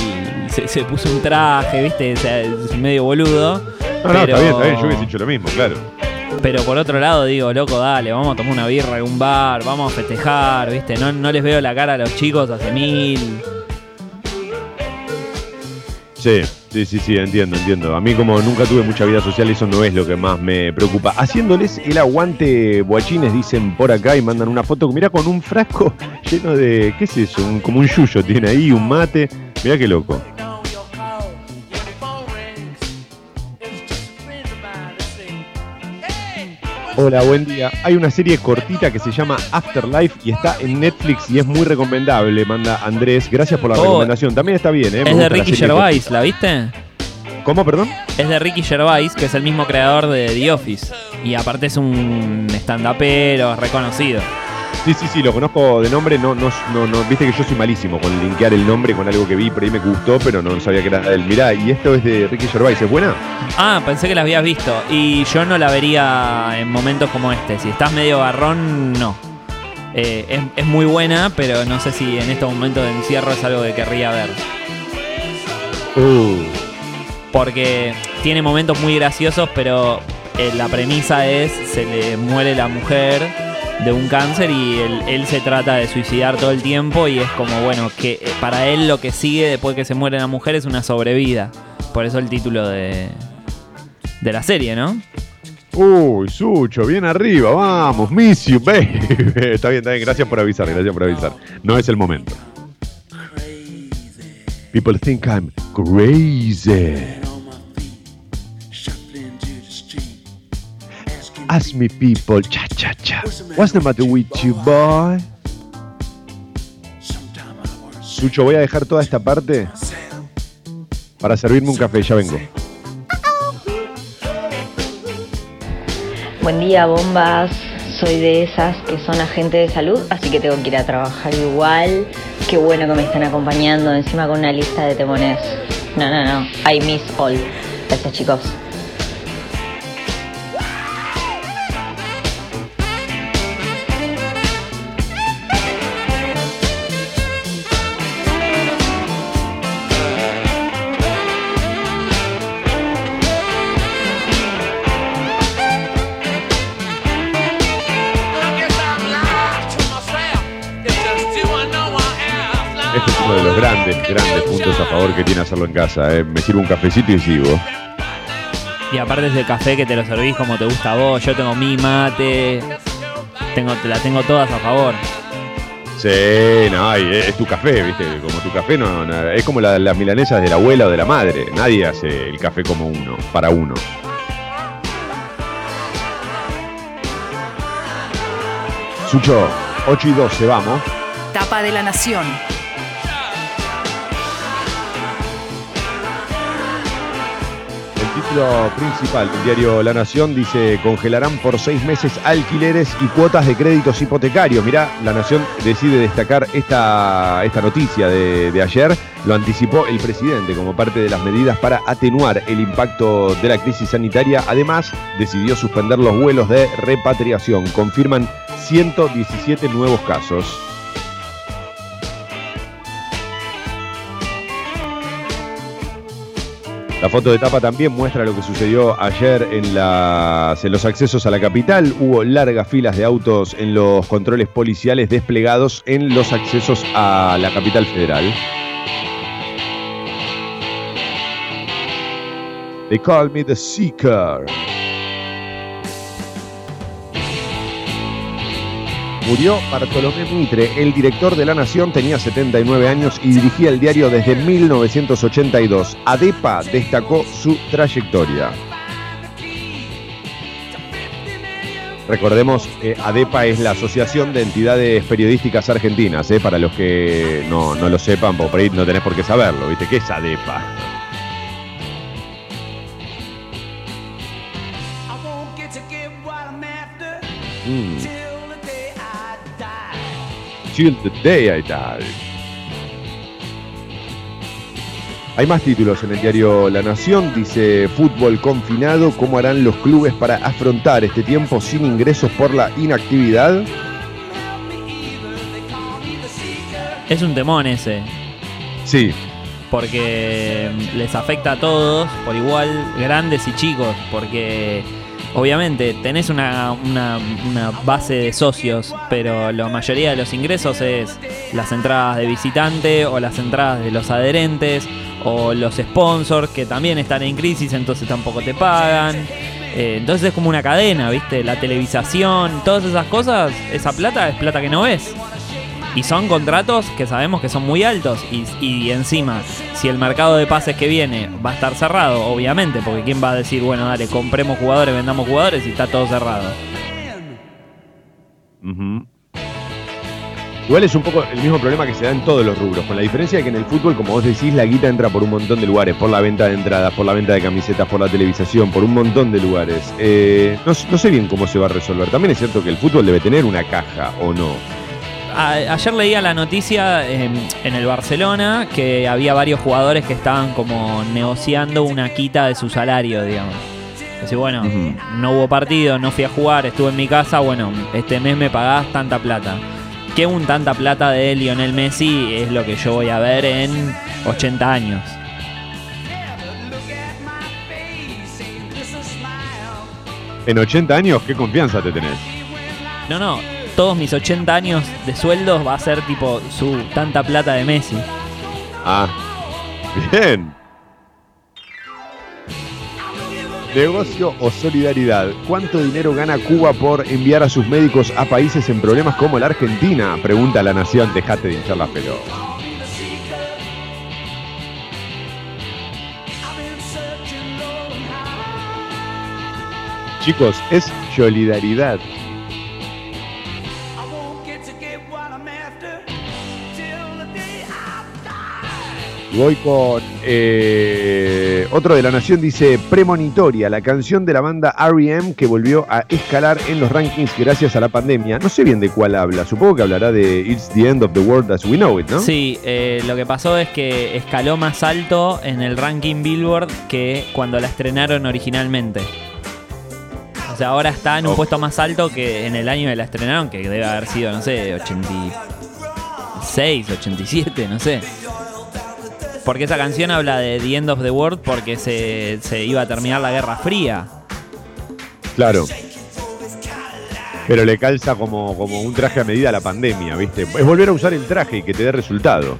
se, se puso un traje, ¿viste? O sea, es medio boludo. No, no, pero- está bien, está bien. Yo hubiese hecho lo mismo, claro. pero por otro lado digo, loco, dale, vamos a tomar una birra en algún bar, vamos a festejar, ¿viste? No, no les veo la cara a los chicos hace mil. Sí, sí, sí, sí, entiendo, entiendo. A mí como nunca tuve mucha vida social, eso no es lo que más me preocupa. Haciéndoles el aguante, guachines, dicen por acá y mandan una foto, mira con un frasco lleno de, ¿qué es eso? Un- como un yuyo tiene ahí, un mate. Mira qué loco. Hola, buen día. Hay una serie cortita que se llama Afterlife y está en Netflix y es muy recomendable, manda Andrés. Gracias por la Oh, recomendación. También está bien, ¿eh? Me Es de la Ricky Gervais, ¿la viste? ¿Cómo, perdón? Es de Ricky Gervais, que es el mismo creador de The Office. Y aparte es un stand-upero reconocido. Sí, sí, sí, lo conozco de nombre, no, no, no, no, viste que yo soy malísimo con linkear el nombre con algo que vi, por ahí me gustó, pero no sabía que era él. Mirá, y esto es de Ricky Gervais, ¿es buena? Ah, pensé que la habías visto. Y yo no la vería en momentos como este. Si estás medio garrón, no. Eh, es, es muy buena, pero no sé si en estos momentos de encierro es algo que querría ver. Uh, Porque tiene momentos muy graciosos, pero eh, la premisa es se le muere la mujer de un cáncer y él, se trata de suicidar todo el tiempo y es como, bueno, que eh, para él lo que sigue después que se muere la mujer es una sobrevida. Por eso el título de, de la serie, ¿no? uy, Sucho, bien arriba, vamos, miss you, baby. está bien, está bien, gracias por avisar, gracias por avisar. No es el momento. People think I'm crazy. Ask me people, cha cha cha. What's the matter with you, boy? Sucho, voy a dejar toda esta parte para servirme un café, ya vengo. Buen día, bombas. Soy de esas que son agentes de salud, así que tengo que ir a trabajar igual. Qué bueno que me están acompañando, encima con una lista de temones. No, no, no. I miss all. Gracias, chicos. Favor que tiene hacerlo en casa. eh. Me sirvo un cafecito y sigo. Y aparte es el café que te lo servís como te gusta a vos. Yo tengo mi mate. Tengo, te la tengo todas a favor. Sí, no, y es, es tu café, ¿viste? Como tu café no, no- es como la- las milanesas de la abuela o de la madre. Nadie hace el café como uno, para uno. Sucho, 8 y 12, vamos. Tapa de la Nación. Título principal del diario La Nación dice congelarán por seis meses alquileres y cuotas de créditos hipotecarios. Mirá, La Nación decide destacar esta, esta noticia de, de ayer. Lo anticipó el presidente como parte de las medidas para atenuar el impacto de la crisis sanitaria. Además, decidió suspender los vuelos de repatriación. Confirman 117 nuevos casos. La foto de tapa también muestra lo que sucedió ayer en, los accesos a la capital. Hubo largas filas de autos en los controles policiales desplegados en los accesos a la capital federal. They call me Seeker. Murió Bartolomé Mitre, el director de La Nación, tenía 79 años y dirigía el diario desde 1982. ADEPA destacó su trayectoria. Recordemos que ADEPA es la Asociación de Entidades Periodísticas Argentinas, ¿eh? para los que no, no lo sepan, por ahí no tenés por qué saberlo, ¿viste? ¿Qué es ADEPA? Mm. Till the day I die. Hay más títulos en el diario La Nación. Dice fútbol confinado. ¿Cómo harán los clubes para afrontar este tiempo sin ingresos por la inactividad? Es un temón ese. Sí. Porque mm, les afecta a todos por igual, grandes y chicos. Porque obviamente tenés una, una- base de socios, pero la mayoría de los ingresos es las entradas de visitante o las entradas de los adherentes o los sponsors que también están en crisis, entonces tampoco te pagan. Eh, entonces es como una cadena, ¿viste? La televisación, todas esas cosas, esa plata es plata que no ves. Y son contratos que sabemos que son muy altos. Y, y encima, si el mercado de pases que viene va a estar cerrado, obviamente, porque ¿quién va a decir, bueno, dale, compremos jugadores, vendamos jugadores y está todo cerrado? Ujú. Igual es un poco el mismo problema que se da en todos los rubros, con la diferencia de que en el fútbol, como vos decís, la guita entra por un montón de lugares, por la venta de entradas, por la venta de camisetas, por la televisación, por un montón de lugares. Eh, no, no sé bien cómo se va a resolver. También es cierto que el fútbol debe tener una caja, ¿o no? A- ayer leía la noticia eh, en el Barcelona que había varios jugadores que estaban como negociando una quita de su salario, digamos. Así, bueno, no hubo partido, no fui a jugar, estuve en mi casa, bueno, este mes me pagás tanta plata. Que un tanta plata de Lionel Messi es lo que yo voy a ver en 80 años. En 80 años, ¿qué confianza te tenés? No, no, todos mis 80 años de sueldos va a ser tipo su tanta plata de Messi. Ah, bien. Negocio o solidaridad. ¿Cuánto dinero gana Cuba por enviar a sus médicos a países en problemas como la Argentina? Pregunta la nación. Dejate de hinchar la pelota. Chicos, es solidaridad. Voy con eh, otro de la nación, dice Premonitoria, la canción de la banda R.E.M. que volvió a escalar en los rankings gracias a la pandemia. No sé bien de cuál habla, supongo que hablará de It's the End of the World as We Know It, ¿no? Sí, eh, lo que pasó es que escaló más alto en el ranking Billboard que cuando la estrenaron originalmente. O sea, ahora está en un Oh. puesto más alto que en el año que la estrenaron, que debe haber sido, no sé, 86, 87, no sé. Porque esa canción habla de The End of the World porque se, se iba a terminar la Guerra Fría. Claro. Pero le calza como, como un traje a medida a la pandemia, ¿viste? Es volver a usar el traje y que te dé resultado.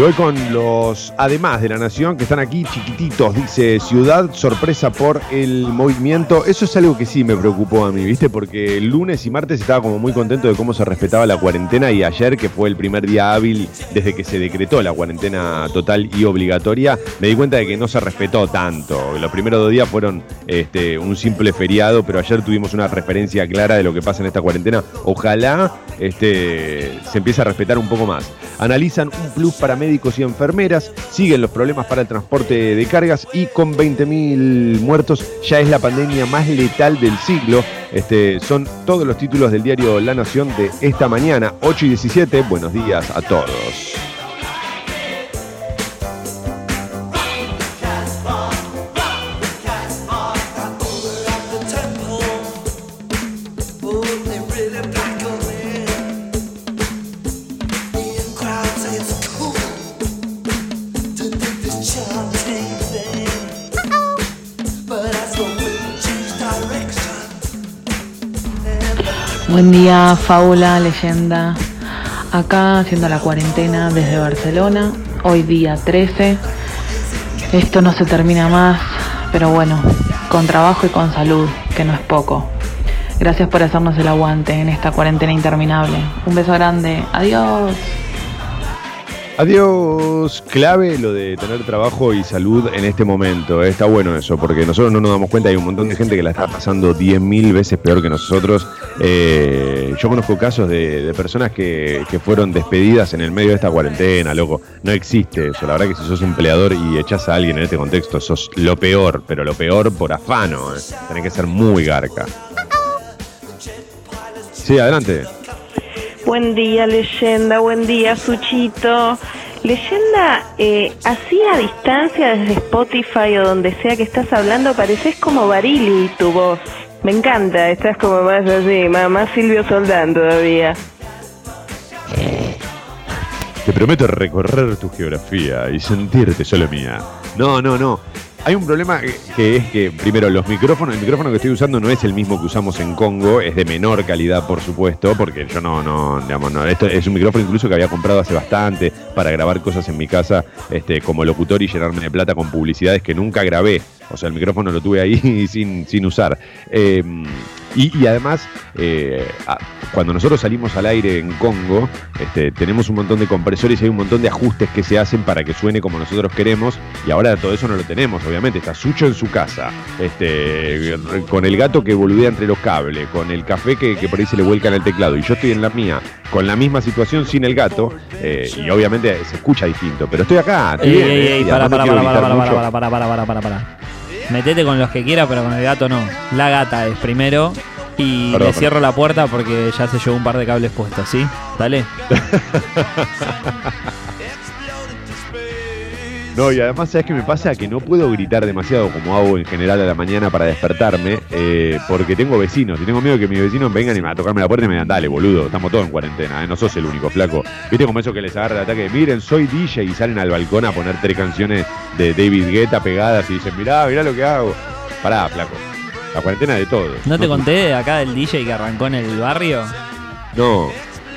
Y voy con los además de la nación que están aquí chiquititos. Dice Ciudad sorpresa por el movimiento. Eso es algo que sí me preocupó a mí, ¿viste? Porque el lunes y martes estaba como muy contento de cómo se respetaba la cuarentena y ayer, que fue el primer día hábil desde que se decretó la cuarentena total y obligatoria, me di cuenta de que no se respetó tanto. Los primeros dos días fueron este, un simple feriado, pero ayer tuvimos una referencia clara de lo que pasa en esta cuarentena. Ojalá este, se empiece a respetar un poco más. Analizan un plus para médicos y enfermeras, siguen los problemas para el transporte de cargas y con 20.000 muertos ya es la pandemia más letal del siglo. Este, son todos los títulos del diario La Nación de esta mañana, 8 y 17. Buenos días a todos. Buen día, fábula, leyenda. Acá haciendo la cuarentena desde Barcelona, hoy día 13. Esto no se termina más, pero bueno, con trabajo y con salud, que no es poco. Gracias por hacernos el aguante en esta cuarentena interminable. Un beso grande, adiós. Adiós, clave lo de tener trabajo y salud en este momento. eh, Está bueno eso, porque nosotros no nos damos cuenta, hay un montón de gente que la está pasando 10.000 veces peor que nosotros. Eh, yo conozco casos de, personas que, que fueron despedidas en el medio de esta cuarentena, loco. No existe eso. La verdad que si sos empleador y echás a alguien en este contexto, sos lo peor, pero lo peor por afano. eh. Tenés que ser muy garca. Sí, adelante. Buen día, leyenda. Buen día, Suchito. Leyenda, eh, así a distancia desde Spotify o donde sea que estás hablando, pareces como Barili tu voz. Me encanta, estás como más así, más, más Silvio Soldán todavía. Te prometo recorrer tu geografía y sentirte solo mía. No, no, no. Hay un problema que- es que, primero, los micrófonos, el micrófono que estoy usando no es el mismo que usamos en Congo, es de menor calidad, por supuesto, porque yo no, no, digamos, no, esto es un micrófono incluso que había comprado hace bastante para grabar cosas en mi casa este, como locutor y llenarme de plata con publicidades que nunca grabé. O sea, el micrófono lo tuve ahí sin, sin usar. Eh, y, y además, eh, cuando nosotros salimos al aire en Congo, este, tenemos un montón de compresores y hay un montón de ajustes que se hacen para que suene como nosotros queremos. Y ahora todo eso no lo tenemos, obviamente. Está Sucho en su casa, este, con el gato que boludea entre los cables, con el café que, que por ahí se le vuelca en el teclado. Y yo estoy en la mía, con la misma situación sin el gato. eh, y obviamente se escucha distinto. Pero estoy acá. Ey, ey, ey, y para, además no para, quiero para, para, gritar para, mucho. para, para, para, para, para, para. Metete con los que quieras, pero con el gato no. La gata es primero. Y Perdón, le perdón. cierro la puerta porque ya se llevó un par de cables puestos, ¿sí? Dale. No, y además, ¿sabes qué me pasa? Que no puedo gritar demasiado como hago en general a la mañana para despertarme, eh, porque tengo vecinos y tengo miedo que mis vecinos vengan y me a tocarme la puerta y me digan, dale, boludo, estamos todos en cuarentena, ¿eh? no sos el único flaco. ¿Viste como eso que les agarra el ataque? Miren, soy DJ y salen al balcón a poner tres canciones de David Guetta pegadas y dicen, mirá, mirá lo que hago. Pará, flaco. La cuarentena de todo. ¿No te conté acá del DJ que arrancó en el barrio? No.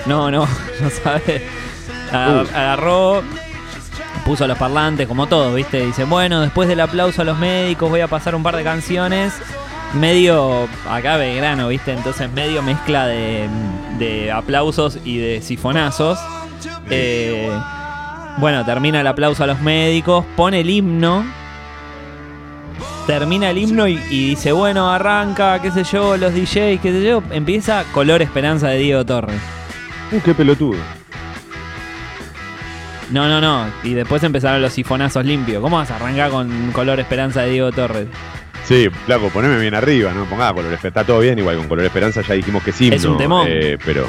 No, no, no sabes. Uh. Agarró, puso los parlantes, como todo, ¿viste? Dice, bueno, después del aplauso a los médicos voy a pasar un par de canciones. Medio, acá Belgrano, ¿viste? Entonces medio mezcla de, aplausos y de sifonazos. Eh, bueno, termina el aplauso a los médicos, pone el himno. Termina el himno y, y dice, bueno, arranca, qué sé yo, los DJs, qué sé yo. Empieza Color Esperanza de Diego Torres. Uh, qué pelotudo. No, no, no. Y después empezaron los sifonazos limpios. ¿Cómo vas a arrancar con Color Esperanza de Diego Torres? Sí, flaco, poneme bien arriba, ¿no? Ponga color esperanza. Está todo bien, igual con color esperanza ya dijimos que sí. Es un temón. pero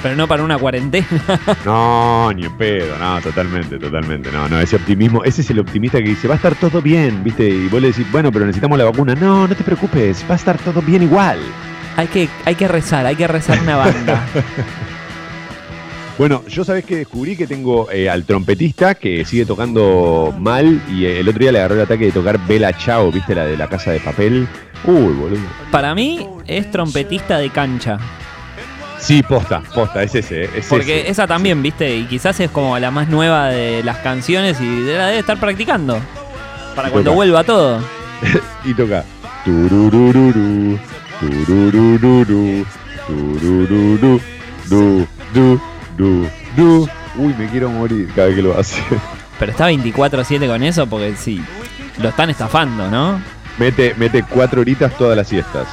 Pero no para una cuarentena. no, ni en pedo, no, totalmente, totalmente. No, no, ese optimismo, ese es el optimista que dice, va a estar todo bien, ¿viste? Y vos le decís, bueno, pero necesitamos la vacuna. No, no te preocupes, va a estar todo bien igual. hay, que, hay que rezar, hay que rezar una banda. Bueno, yo sabés que descubrí que tengo eh, al trompetista que sigue tocando mal y eh, el otro día le agarró el ataque de tocar Bella Chao, ¿viste? La de la casa de papel. Uy, boludo. Para mí es trompetista de cancha. Sí, posta, posta, es ese. Es Porque ese. esa también, viste, y quizás es como la más nueva de las canciones y la debe estar practicando. Para cuando Toca. vuelva todo. y toca. Tururururu, tururururu, turururu, du, du, du, du. Uy, me quiero morir cada vez que lo hace. Pero está 24-7 con eso porque sí, lo están estafando, ¿no? Mete, mete cuatro horitas todas las siestas.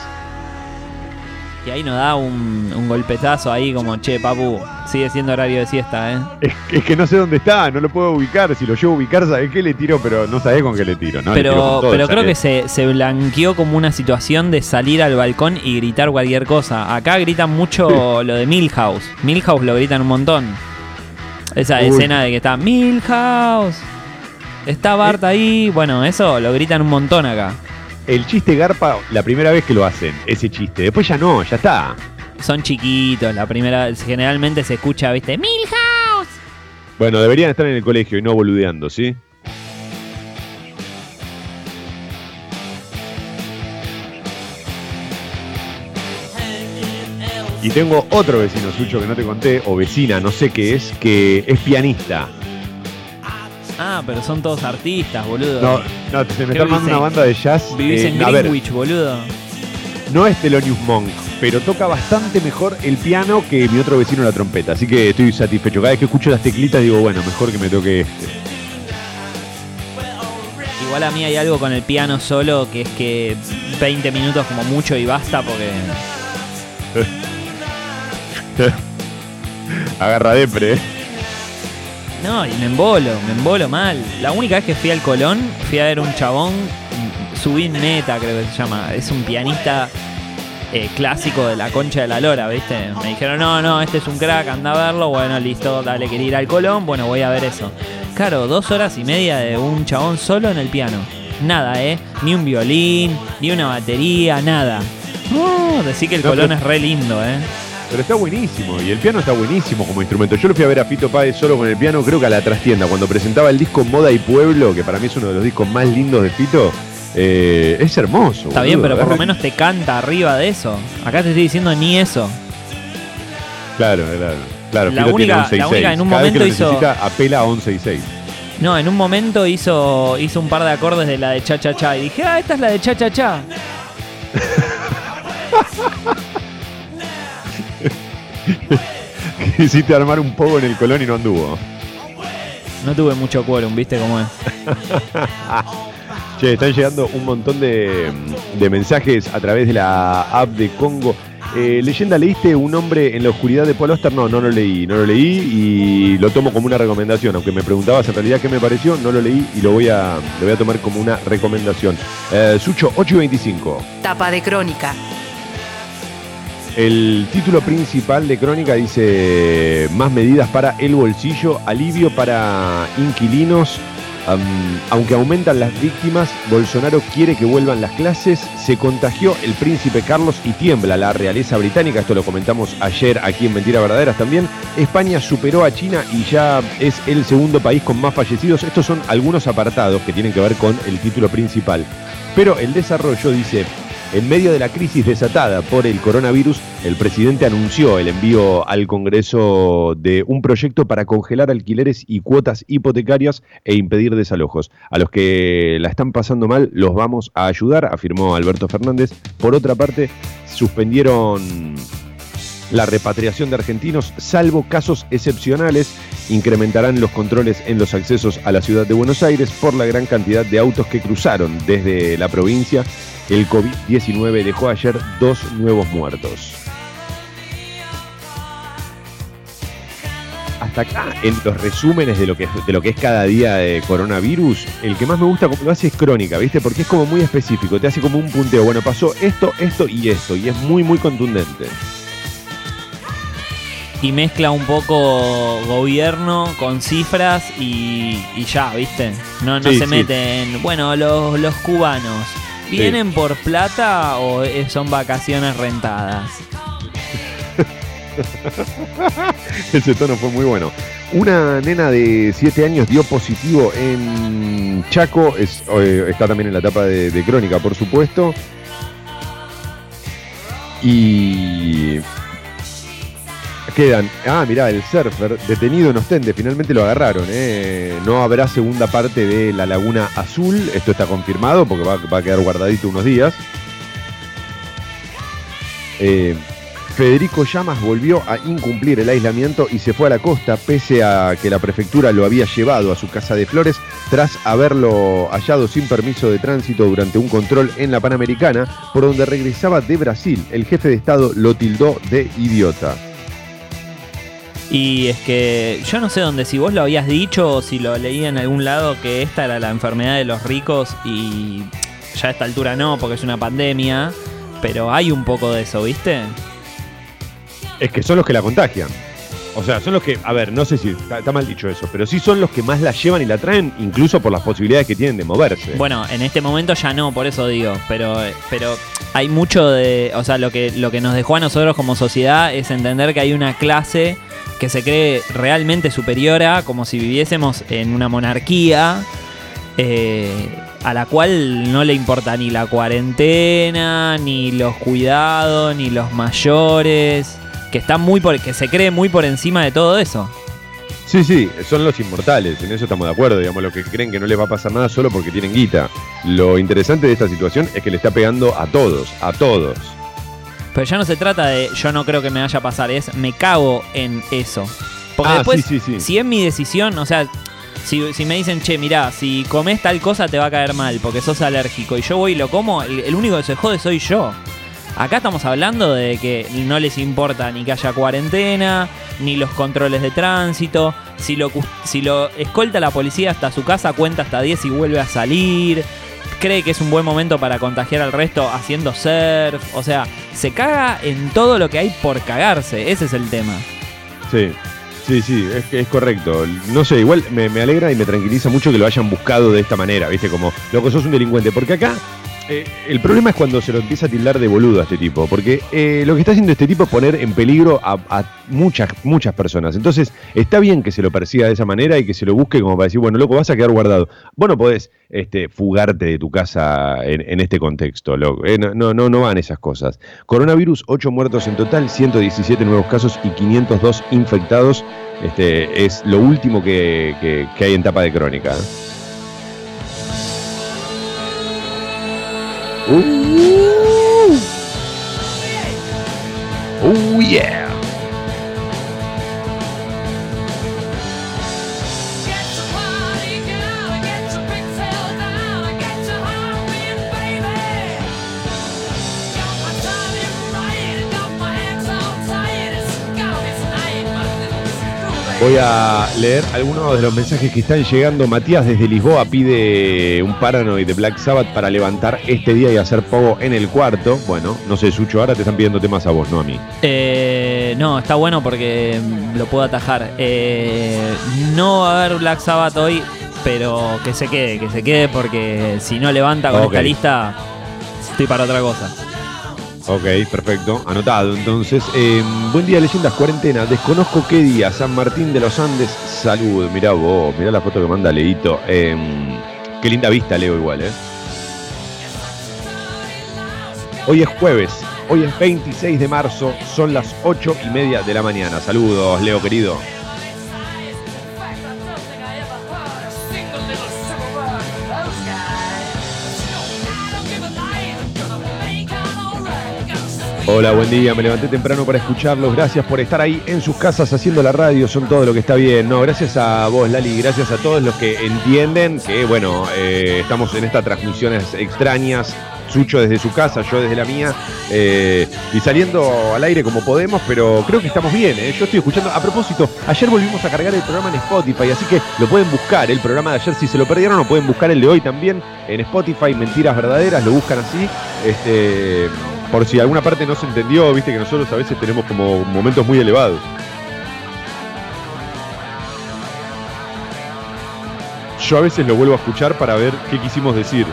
Y ahí nos da un, un golpetazo ahí como, che, papu, sigue siendo horario de siesta, ¿eh? Es, es que no sé dónde está, no lo puedo ubicar. Si lo llevo a ubicar, ¿sabés qué le tiro? Pero no sabés con qué le tiro, ¿no? Tiro pero todo, pero creo que se, se blanqueó como una situación de salir al balcón y gritar cualquier cosa. Acá gritan mucho lo de Milhouse. Milhouse lo gritan un montón. Esa Uy. escena de que está Milhouse. Está Bart ahí. Bueno, eso lo gritan un montón acá. El chiste garpa la primera vez que lo hacen, ese chiste. Después ya no, ya está. Son chiquitos, la primera generalmente se escucha, ¿viste? Milhouse. Bueno, deberían estar en el colegio y no boludeando, ¿sí? Y tengo otro vecino suyo que no te conté, o vecina, no sé qué es, que es pianista. Ah, pero son todos artistas, boludo. No, no, se me ¿Qué está armando una banda de jazz. Vivís eh, en a ver, Greenwich, boludo. no es Thelonious Monk, pero toca bastante mejor el piano que mi otro vecino la trompeta. Así que estoy satisfecho. Cada vez que escucho las teclitas digo, bueno, mejor que me toque este. Igual a mí hay algo con el piano solo que es que 20 minutos como mucho y basta porque Agarra depre, ¿eh? No, y me embolo, me embolo mal. La única vez que fui al Colón, fui a ver un chabón, Subin Neta creo que se llama. Es un pianista eh, clásico de la concha de la lora, ¿viste? Me dijeron, no, no, este es un crack, anda a verlo. Bueno, listo, dale, quería ir al Colón, bueno, voy a ver eso. Claro, dos horas y media de un chabón solo en el piano. Nada, ¿eh? Ni un violín, ni una batería, nada. Uh, decir que el No, Colón pero- es re lindo, ¿eh? Pero está buenísimo, y el piano está buenísimo como instrumento. Yo lo fui a ver a Fito Páez solo con el piano, creo que a la trastienda, cuando presentaba el disco Moda y Pueblo, que para mí es uno de los discos más lindos de Fito. eh, es hermoso. Está bien, pero por lo menos te canta arriba de eso. Acá te estoy diciendo ni eso. Claro, claro. claro La Fito tiene única- 11 y la única 6. en un Cada vez que momento lo hizo- necesita, apela a 11 y 6. No, en un momento hizo, hizo un par de acordes de la de cha cha cha y dije, ah, esta es la de cha cha cha. Quisiste armar un poco en el Colón y no anduvo. No tuve mucho quórum, ¿viste cómo es? Che, están llegando un montón de, de mensajes a través de la app de Congo. Eh, leyenda, ¿leíste Un hombre en la oscuridad de Paul Oster? No, no lo leí, no lo leí y lo tomo como una recomendación. Aunque me preguntabas en realidad qué me pareció, no lo leí y lo voy a, lo voy a tomar como una recomendación. Eh, Sucho, 8 y 25. Tapa de crónica. El título principal de Crónica dice más medidas para el bolsillo, alivio para inquilinos. Aunque aumentan las víctimas, Bolsonaro quiere que vuelvan las clases. Se contagió el príncipe Carlos y tiembla la realeza británica. Esto lo comentamos ayer aquí en Mentiras Verdaderas también. España superó a China y ya es el segundo país con más fallecidos. Estos son algunos apartados que tienen que ver con el título principal. Pero el desarrollo dice, en medio de la crisis desatada por el coronavirus, el presidente anunció el envío al Congreso de un proyecto para congelar alquileres y cuotas hipotecarias e impedir desalojos. A los que la están pasando mal los vamos a ayudar, afirmó Alberto Fernández. Por otra parte, suspendieron la repatriación de argentinos, salvo casos excepcionales, incrementarán los controles en los accesos a la ciudad de Buenos Aires por la gran cantidad de autos que cruzaron desde la provincia. El COVID-19 dejó ayer dos nuevos muertos. Hasta acá, en los resúmenes de lo, que, es cada día de coronavirus, el que más me gusta lo hace es crónica, ¿viste? Porque es como muy específico, te hace como un punteo. Bueno, pasó esto, esto y esto, y es muy, muy contundente. Y mezcla un poco gobierno con cifras y, y ya, ¿viste? No, no Sí, se sí. mete en, bueno, los, los cubanos, ¿vienen por plata o son vacaciones rentadas? Ese tono fue muy bueno. Una nena de 7 años dio positivo en Chaco, es- eh, está también en la etapa de, de crónica, por supuesto. Y Quedan, ah, mirá, el surfer detenido en Ostende, finalmente lo agarraron. ¿eh? No habrá segunda parte de la Laguna Azul, esto está confirmado porque va, a quedar guardadito unos días. Eh, Federico Llamas volvió a incumplir el aislamiento y se fue a la costa, pese a que la prefectura lo había llevado a su casa de flores tras haberlo hallado sin permiso de tránsito durante un control en la Panamericana, por donde regresaba de Brasil. El jefe de Estado lo tildó de idiota. Y es que yo no sé dónde, si vos lo habías dicho o si lo leí en algún lado que esta era la enfermedad de los ricos y ya a esta altura no, porque es una pandemia, pero hay un poco de eso, ¿viste? Es que son los que la contagian. O sea, son los que, a ver, no sé si está, mal dicho eso, pero sí son los que más la llevan y la traen, incluso por las posibilidades que tienen de moverse. Bueno, en este momento ya no, por eso digo, pero, pero hay mucho de, o sea, lo que, lo que nos dejó a nosotros como sociedad es entender que hay una clase que se cree realmente superior a, como si viviésemos en una monarquía, eh, a la cual no le importa ni la cuarentena, ni los cuidados, ni los mayores, que están muy por, que se cree muy por encima de todo eso. Sí, sí, son los inmortales, en eso estamos de acuerdo, digamos, los que creen que no les va a pasar nada solo porque tienen guita. Lo interesante de esta situación es que le está pegando a todos, a todos. Pero ya no se trata de yo no creo que me vaya a pasar, es me cago en eso. Porque Ah, después, sí, sí, sí. si es mi decisión, o sea, si, si me dicen, che, mirá, si comes tal cosa te va a caer mal porque sos alérgico y yo voy y lo como, el, el único que se jode soy yo. Acá estamos hablando de que no les importa ni que haya cuarentena, ni los controles de tránsito. Si lo, si lo escolta la policía hasta su casa, cuenta hasta 10 y vuelve a salir. Cree que es un buen momento para contagiar al resto haciendo surf. O sea, se caga en todo lo que hay por cagarse. Ese es el tema. Sí, sí, sí, es, es correcto. No sé, igual me, me alegra y me tranquiliza mucho que lo hayan buscado de esta manera, ¿viste? Como, loco, sos un delincuente. Porque acá eh, el problema es cuando se lo empieza a tildar de boludo a este tipo. Porque eh, lo que está haciendo este tipo es poner en peligro a, muchas, muchas personas. Entonces, está bien que se lo persiga de esa manera y que se lo busque como para decir, bueno, loco, vas a quedar guardado. Vos no podés este, fugarte de tu casa en, este contexto, loco. Eh, no, no, no, van esas cosas. Coronavirus, 8 muertos en total, 117 nuevos casos y 502 infectados. Este, es lo último que, hay en tapa de crónica. ¿Eh? Uh, oh yeah. Voy a leer algunos de los mensajes que están llegando. Matías desde Lisboa pide un Paranoid de Black Sabbath para levantar este día y hacer pogo en el cuarto. Bueno, no sé, Sucho, ahora te están pidiendo temas a vos, no a mí. Eh, no, está bueno porque lo puedo atajar. Eh, no va a haber Black Sabbath hoy, pero que se quede, que se quede porque si no levanta con Ok. esta lista, estoy para otra cosa. Ok, perfecto. Anotado entonces. Eh, buen día, leyendas cuarentena. Desconozco qué día. San Martín de los Andes. Salud. Mirá vos, mirá la foto que manda Leito. Eh, qué linda vista, Leo, igual, ¿eh? Hoy es jueves. Hoy es 26 de marzo. Son las 8 y media de la mañana. Saludos, Leo, querido. Hola, buen día. Me levanté temprano para escucharlos. Gracias por estar ahí en sus casas haciendo la radio. Son todo lo que está bien. No, gracias a vos, Lali. Gracias a todos los que entienden que, bueno, eh, estamos en estas transmisiones extrañas. Sucho desde su casa, yo desde la mía, eh, y saliendo al aire como podemos, pero creo que estamos bien. ¿eh? Yo estoy escuchando. A propósito, ayer volvimos a cargar el programa en Spotify, así que lo pueden buscar. El programa de ayer, si se lo perdieron, lo pueden buscar el de hoy también en Spotify. Mentiras verdaderas, lo buscan así. Este, por si alguna parte no se entendió, viste que nosotros a veces tenemos como momentos muy elevados. Yo a veces lo vuelvo a escuchar para ver qué quisimos decir.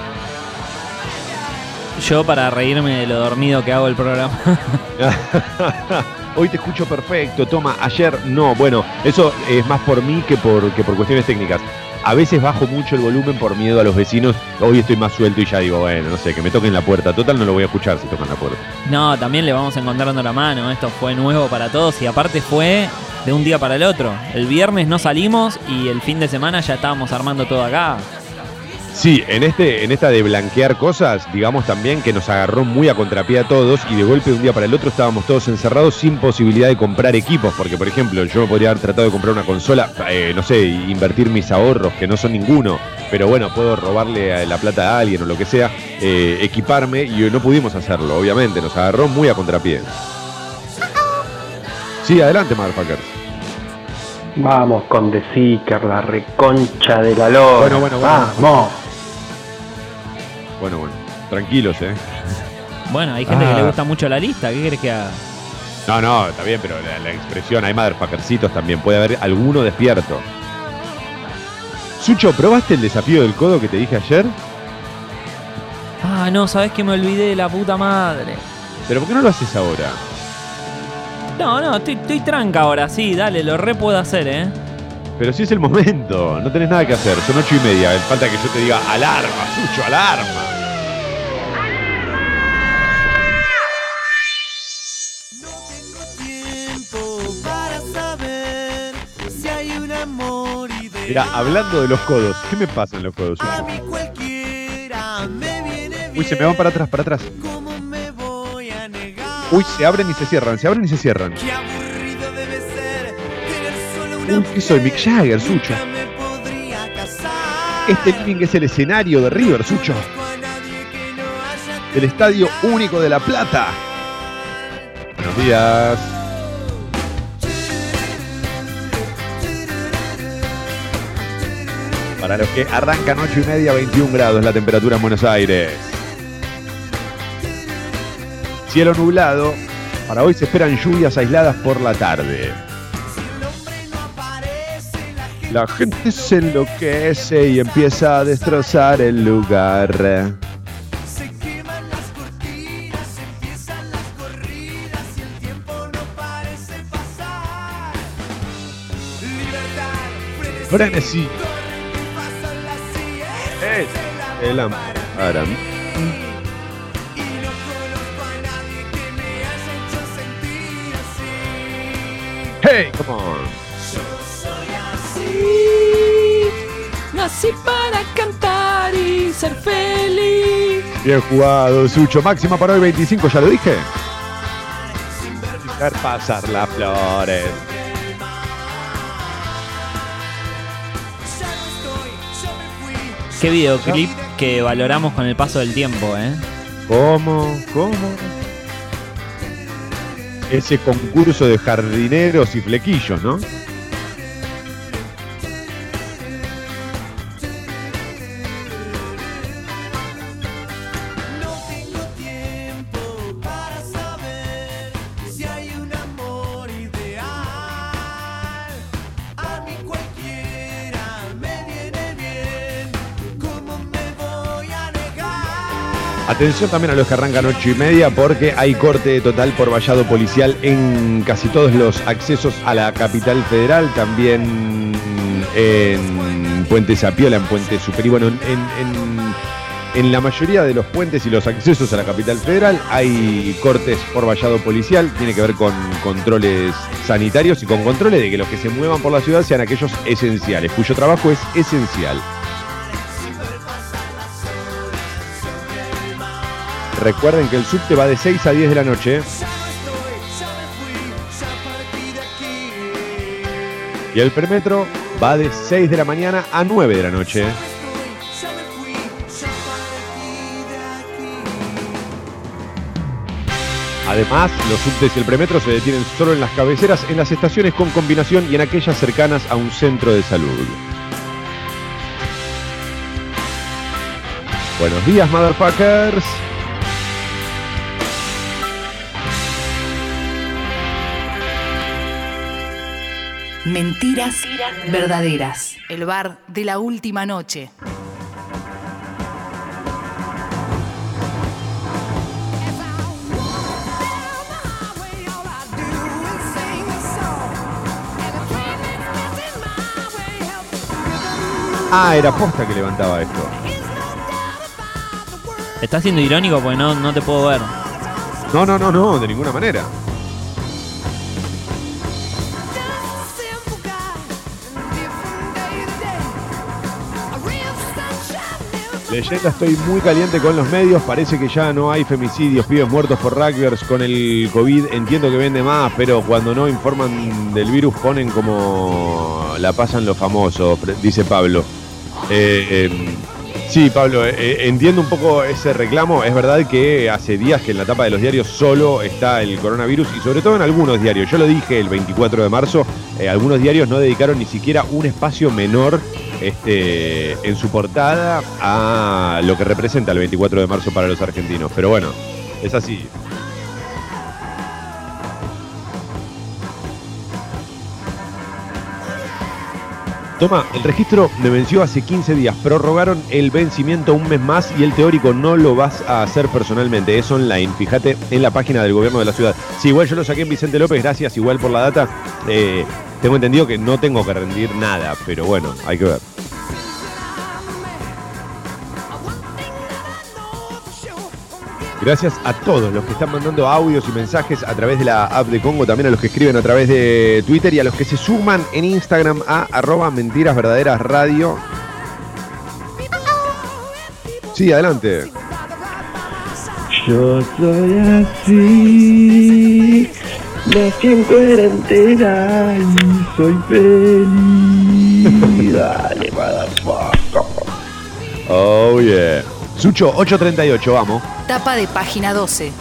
Yo para reírme de lo dormido que hago el programa. Hoy te escucho perfecto, toma, ayer no. Bueno, eso es más por mí que por, que por cuestiones técnicas. A veces bajo mucho el volumen por miedo a los vecinos. Hoy estoy más suelto y ya digo, bueno, no sé, que me toquen la puerta. Total, no lo voy a escuchar si tocan la puerta. No, también le vamos encontrando la mano. Esto fue nuevo para todos y aparte fue de un día para el otro. El viernes no salimos y el fin de semana ya estábamos armando todo acá. Sí, en, este, en esta de blanquear cosas, digamos también que nos agarró muy a contrapié a todos y de golpe de un día para el otro estábamos todos encerrados sin posibilidad de comprar equipos, porque por ejemplo yo me podría haber tratado de comprar una consola, eh, no sé, invertir mis ahorros, que no son ninguno, pero bueno, puedo robarle la plata a alguien o lo que sea, eh, equiparme y no pudimos hacerlo, obviamente, nos agarró muy a contrapié. Sí, adelante, motherfuckers. Vamos con The Seeker, la reconcha de la lora. Bueno, bueno, bueno. Vamos. Bueno, bueno, tranquilos, eh. Bueno, hay gente que Ah. le gusta mucho la lista. ¿Qué querés que haga? No, no, está bien, pero la, la expresión, hay motherfuckercitos también, puede haber alguno despierto. Sucho, ¿probaste el desafío del codo que te dije ayer? Ah, no, sabes que me olvidé de la puta madre. ¿Pero por qué no lo haces ahora? No, no, estoy, estoy tranca ahora, sí, dale, lo re puedo hacer, ¿eh? Pero si es el momento, no tenés nada que hacer, son ocho y media, falta que yo te diga alarma, Sucho, alarma. Mira, hablando de los codos, ¿qué me pasa en los codos? A mí cualquiera me viene Uy, se me van para atrás, para atrás. me voy a negar. Uy, se abren y se cierran, se abren y se cierran. Qué aburrido debe ser tener solo una Uy, ¿qué soy? Mick Jagger, Sucho. Este living es el escenario de River, Sucho. El Estadio Único de La Plata. Buenos días. Para los que arrancan 8 y media, 21 grados la temperatura en Buenos Aires. Cielo nublado. Para hoy se esperan lluvias aisladas por la tarde. La gente se enloquece y empieza a destrozar el lugar. Frenesí. Es el Aram. Hey, come on. Nací para cantar y ser feliz. Bien jugado, Sucho. Máxima para hoy 25, ya lo dije. Dejar pasar las flores. Qué videoclip que valoramos con el paso del tiempo, ¿eh? ¿Cómo? ¿Cómo? Ese concurso de jardineros y flequillos, ¿no? Atención también a los que arrancan 8 y media porque hay corte total por vallado policial en casi todos los accesos a la capital federal, también en Puente Zapiola, en Puente Superior, bueno, en, en- en la mayoría de los puentes y los accesos a la capital federal hay cortes por vallado policial, tiene que ver con controles sanitarios y con controles de que los que se muevan por la ciudad sean aquellos esenciales, cuyo trabajo es esencial. Recuerden que el subte va de 6 a 10 de la noche. Y el permetro va de 6 de la mañana a 9 de la noche. Además, los subtes y el premetro se detienen solo en las cabeceras, en las estaciones con combinación y en aquellas cercanas a un centro de salud. Buenos días, motherfuckers. Mentiras verdaderas. El bar de la última noche. Ah, era posta que levantaba esto. Estás siendo irónico porque no, no te puedo ver. No, no, no, no, de ninguna manera. Leyenda, estoy muy caliente con los medios. Parece que ya no hay femicidios, pibes muertos por rugbyers con el COVID. Entiendo que vende más, pero cuando no informan del virus ponen como la pasan los famosos, dice Pablo. Eh, eh, sí, Pablo, eh, eh, entiendo un poco ese reclamo. Es verdad que hace días que en la tapa de los diarios solo está el coronavirus y sobre todo en algunos diarios. Yo lo dije el 24 de marzo, algunos diarios no dedicaron ni siquiera un espacio menor este, en su portada a lo que representa el 24 de marzo para los argentinos. Pero bueno, es así. Toma, el registro me venció hace 15 días. Prorrogaron el vencimiento un mes más y el teórico no lo vas a hacer personalmente. Es online. Fíjate en la página del gobierno de la ciudad. Sí, igual yo lo saqué en Vicente López. Gracias igual por la data. Eh, tengo entendido que no tengo que rendir nada, pero bueno, hay que ver. Gracias a todos los que están mandando audios y mensajes a través de la app de Congo, también a los que escriben a través de Twitter y a los que se suman en Instagram a arroba mentiras radio. Sí, adelante. Yo soy así, nací en cuarentena y soy feliz. Dale, motherfucker. Oh yeah. Sucho, 838, vamos. Tapa de página 12.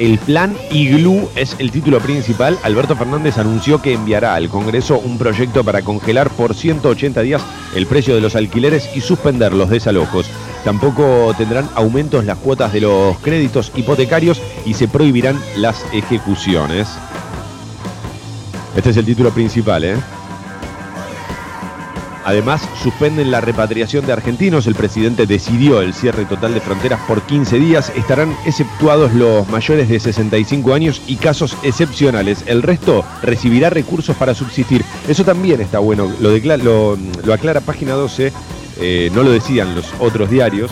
El plan Iglú es el título principal. Alberto Fernández anunció que enviará al Congreso un proyecto para congelar por 180 días el precio de los alquileres y suspender los desalojos. Tampoco tendrán aumentos las cuotas de los créditos hipotecarios y se prohibirán las ejecuciones. Este es el título principal, ¿eh? Además, suspenden la repatriación de argentinos. El presidente decidió el cierre total de fronteras por 15 días. Estarán exceptuados los mayores de 65 años y casos excepcionales. El resto recibirá recursos para subsistir. Eso también está bueno. Lo, lo aclara página 12. eh, no lo decían los otros diarios.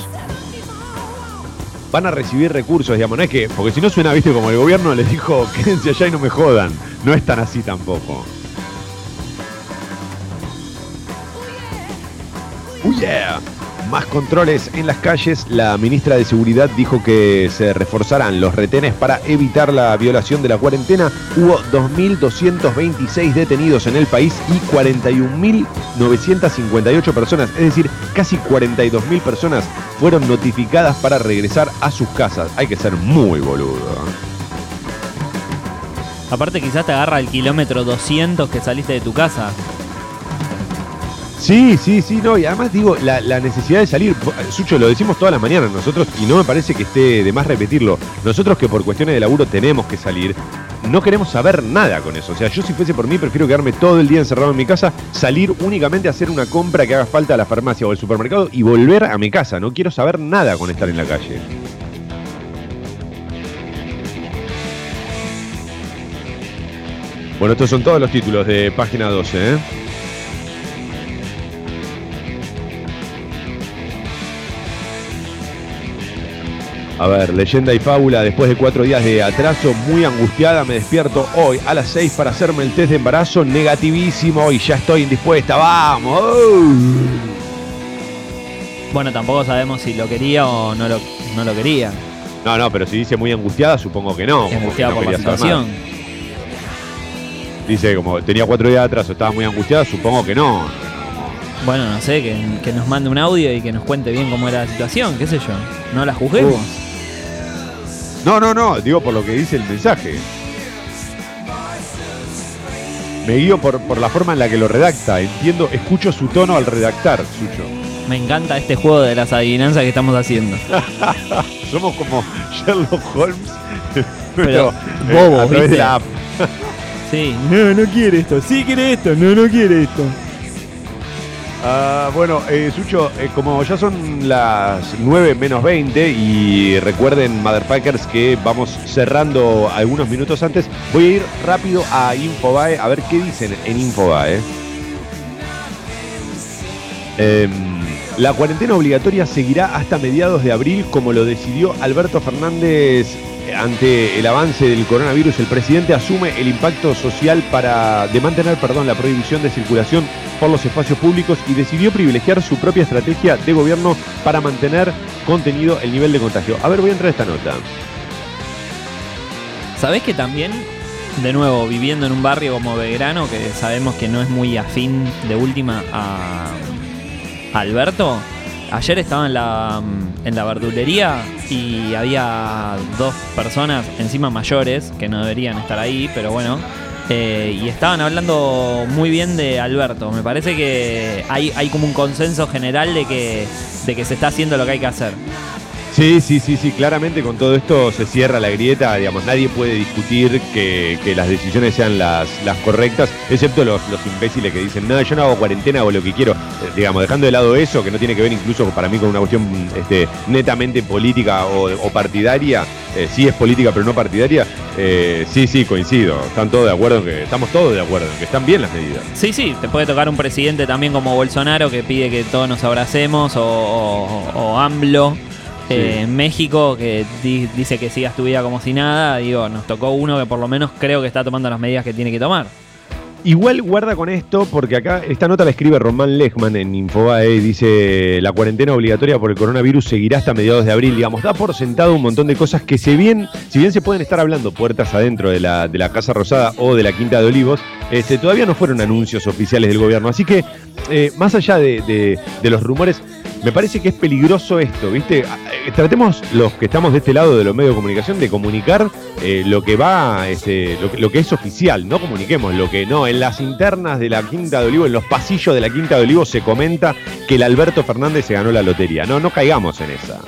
Van a recibir recursos, digamos. No es que. Porque si no suena, viste, como el gobierno les dijo, quédense allá y no me jodan. No es tan así tampoco. ¡Oh, yeah! Más controles en las calles. La ministra de Seguridad dijo que se reforzarán los retenes para evitar la violación de la cuarentena. Hubo 2.226 detenidos en el país y 41.958 personas, es decir, casi 42.000 personas fueron notificadas para regresar a sus casas. Hay que ser muy boludo. Aparte quizás te agarra el kilómetro 200 que saliste de tu casa. Sí, sí, sí, no, y además digo, la, la necesidad de salir, Sucho, lo decimos todas las mañanas nosotros, y no me parece que esté de más repetirlo, nosotros que por cuestiones de laburo tenemos que salir, no queremos saber nada con eso, o sea, yo si fuese por mí prefiero quedarme todo el día encerrado en mi casa, salir únicamente a hacer una compra que haga falta a la farmacia o al supermercado y volver a mi casa, no quiero saber nada con estar en la calle. Bueno, estos son todos los títulos de página 12, ¿eh? A ver, leyenda y fábula, después de cuatro días de atraso, muy angustiada, me despierto hoy a las 6 para hacerme el test de embarazo, negativísimo y ya estoy indispuesta, vamos. Bueno, tampoco sabemos si lo quería o no lo, no lo quería. No, no, pero si dice muy angustiada, supongo que no. Angustiada no por la situación. Dice como tenía cuatro días de atraso, estaba muy angustiada, supongo que no. Bueno, no sé, que, que nos mande un audio y que nos cuente bien cómo era la situación, qué sé yo. No la juzguemos. No, no, no, digo por lo que dice el mensaje. Me guío por, por la forma en la que lo redacta. Entiendo, escucho su tono al redactar, Sucho. Me encanta este juego de las adivinanzas que estamos haciendo. Somos como Sherlock Holmes, Pero pero, bobo, a través ¿viste? de la app. Sí. No, no quiere esto. Sí quiere esto. No, no quiere esto. Ah, bueno, eh, Sucho, eh, como ya son las 9 menos 20 y recuerden, Motherfuckers, que vamos cerrando algunos minutos antes, voy a ir rápido a Infobae a ver qué dicen en Infobae. Em, La cuarentena obligatoria seguirá hasta mediados de abril, como lo decidió Alberto Fernández ante el avance del coronavirus. El presidente asume el impacto social para de mantener, perdón, la prohibición de circulación por los espacios públicos y decidió privilegiar su propia estrategia de gobierno para mantener contenido el nivel de contagio. A ver, voy a entrar a esta nota. ¿Sabés que también, de nuevo, viviendo en un barrio como Belgrano, que sabemos que no es muy afín de última a Alberto? Ayer estaba en la, en la verdulería y había dos personas encima mayores que no deberían estar ahí, pero bueno. eh, y estaban hablando muy bien de Alberto. Me parece que hay, hay como un consenso general de que, de que se está haciendo lo que hay que hacer. Sí, sí, sí, sí, claramente con todo esto se cierra la grieta, digamos, nadie puede discutir que, que las decisiones sean las, las correctas, excepto los, los imbéciles que dicen, no, yo no hago cuarentena, hago lo que quiero, Eh, digamos, dejando de lado eso, que no tiene que ver incluso para mí con una cuestión este, netamente política o, o partidaria, eh, sí es política pero no partidaria, eh, sí, sí, coincido, están todos de acuerdo que, estamos todos de acuerdo en que están bien las medidas. Sí, sí, te puede tocar un presidente también como Bolsonaro que pide que todos nos abracemos o, o- o AMLO eh, en México que di- dice que sigas tu vida como si nada. Digo, nos tocó uno que por lo menos creo que está tomando las medidas que tiene que tomar. Igual guarda con esto, porque acá esta nota la escribe Román Lechman en Infobae y dice la cuarentena obligatoria por el coronavirus seguirá hasta mediados de abril. Digamos, da por sentado un montón de cosas que si bien, si bien se pueden estar hablando puertas adentro de la, de la Casa Rosada o de la Quinta de Olivos, este, todavía no fueron anuncios oficiales del gobierno. Así que, eh, más allá de, de- de los rumores, me parece que es peligroso esto, ¿viste? Eh, Tratemos los que estamos de este lado de los medios de comunicación de comunicar eh, lo que va, este, lo, que- lo que es oficial, no comuniquemos lo que no. En las internas de la Quinta de Olivos, en los pasillos de la Quinta de Olivos se comenta que el Alberto Fernández se ganó la lotería. No, no caigamos en esa.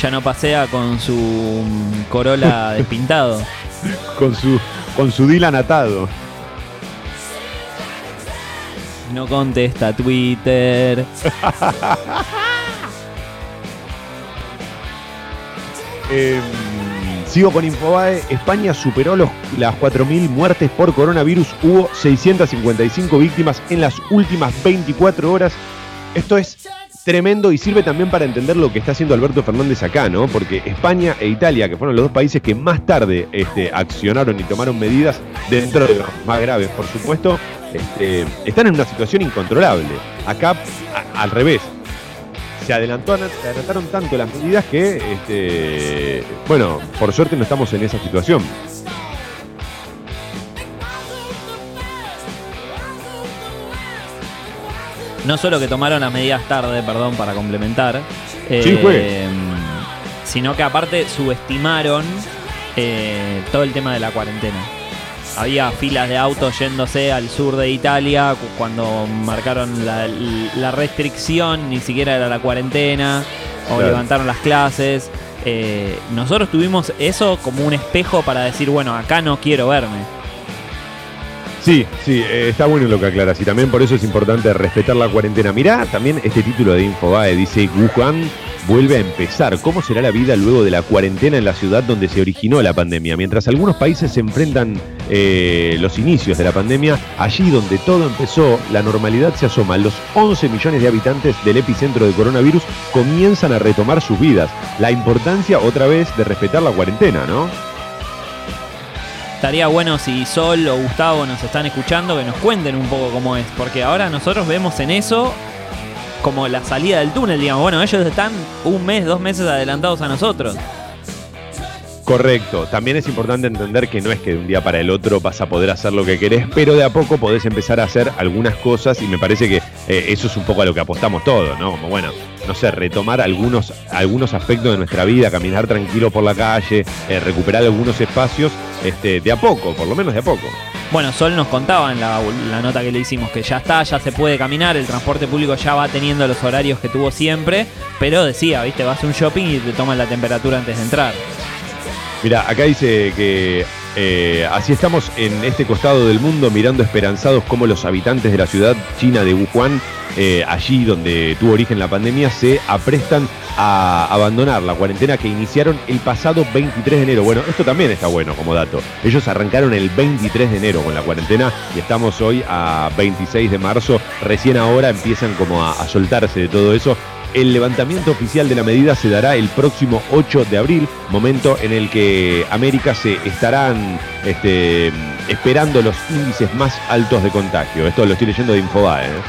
Ya no pasea con su mm, Corolla despintado. Con su, con su Dylan atado. No contesta Twitter. Eh, sigo con Infobae. España superó los, las 4.000 muertes por coronavirus. Hubo 655 víctimas en las últimas 24 horas. Esto es tremendo y sirve también para entender lo que está haciendo Alberto Fernández acá, ¿no? Porque España e Italia, que fueron los dos países que más tarde este, accionaron y tomaron medidas dentro de los más graves, por supuesto, este, están en una situación incontrolable. Acá, a- al revés, se, adelantó, se adelantaron tanto las medidas que, este, bueno, por suerte no estamos en esa situación. No solo que tomaron las medidas tarde, perdón, para complementar. Sí, eh, fue. Sino que aparte subestimaron eh, todo el tema de la cuarentena. Había filas de autos yéndose al sur de Italia cu- cuando marcaron la, la restricción, ni siquiera era la cuarentena, o Claro. levantaron las clases. Eh, nosotros tuvimos eso como un espejo para decir, bueno, acá no quiero verme. Sí, sí, eh, está bueno lo que aclaras y también por eso es importante respetar la cuarentena. Mirá, también este título de Infobae dice Wuhan vuelve a empezar. ¿Cómo será la vida luego de la cuarentena en la ciudad donde se originó la pandemia? Mientras algunos países se enfrentan eh, los inicios de la pandemia, allí donde todo empezó, la normalidad se asoma. Los 11 millones de habitantes del epicentro de coronavirus comienzan a retomar sus vidas. La importancia otra vez de respetar la cuarentena, ¿no? Estaría bueno si Sol o Gustavo nos están escuchando que nos cuenten un poco cómo es, porque ahora nosotros vemos en eso como la salida del túnel, digamos. Bueno, ellos están un mes, dos meses adelantados a nosotros. Correcto. También es importante entender que no es que de un día para el otro vas a poder hacer lo que querés, pero de a poco podés empezar a hacer algunas cosas y me parece que eh, eso es un poco a lo que apostamos todos, ¿no? Como bueno, no sé, retomar algunos, algunos aspectos de nuestra vida, caminar tranquilo por la calle, eh, recuperar algunos espacios, este, de a poco, por lo menos de a poco. Bueno, Sol nos contaba en la, nota que le hicimos que ya está, ya se puede caminar, el transporte público ya va teniendo los horarios que tuvo siempre, pero decía, viste, vas a un shopping y te toman la temperatura antes de entrar. Mira, acá dice que Eh, así estamos en este costado del mundo mirando esperanzados cómo los habitantes de la ciudad china de Wuhan, eh, allí donde tuvo origen la pandemia, se aprestan a abandonar la cuarentena que iniciaron el pasado 23 de enero. Bueno, esto también está bueno como dato. Ellos arrancaron el 23 de enero con la cuarentena y estamos hoy a 26 de marzo. Recién ahora empiezan como a, a soltarse de todo eso. El levantamiento oficial de la medida se dará el próximo 8 de abril, momento en el que América se estarán este, esperando los índices más altos de contagio. Esto lo estoy leyendo de Infobae. ¿eh?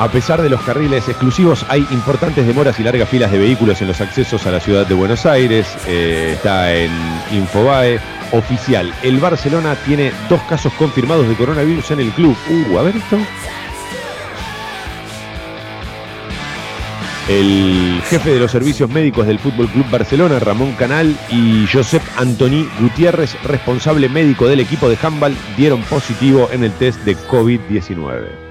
A pesar de los carriles exclusivos, hay importantes demoras y largas filas de vehículos en los accesos a la ciudad de Buenos Aires. Eh, está en Infobae oficial. El Barcelona tiene dos casos confirmados de coronavirus en el club. Uh, a ver esto. El jefe de los servicios médicos del Fútbol Club Barcelona, Ramón Canal, y Josep Antoni Gutiérrez, responsable médico del equipo de handball, dieron positivo en el test de COVID-19.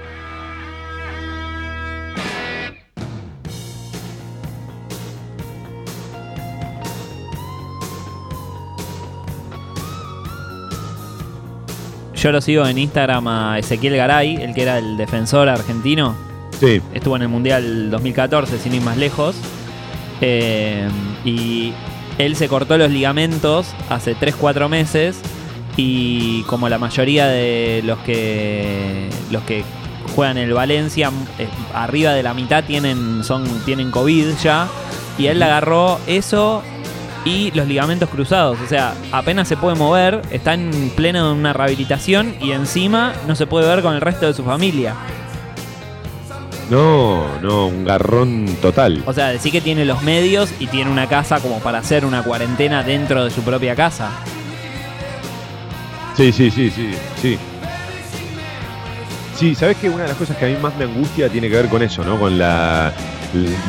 Yo lo sigo en Instagram a Ezequiel Garay, el que era el defensor argentino. Sí. Estuvo en el Mundial 2014, sin ir más lejos. Eh, y él se cortó los ligamentos hace 3-4 meses. Y como la mayoría de los que los que juegan en el Valencia, eh, arriba de la mitad tienen, son, tienen COVID ya. Y él le agarró eso y los ligamentos cruzados. O sea, apenas se puede mover, está en pleno de una rehabilitación y encima no se puede ver con el resto de su familia. No, no, un garrón total. O sea, decir que tiene los medios y tiene una casa como para hacer una cuarentena dentro de su propia casa. Sí, sí, sí, sí, sí. Sí, sabes que una de las cosas que a mí más me angustia tiene que ver con eso, ¿no? Con la,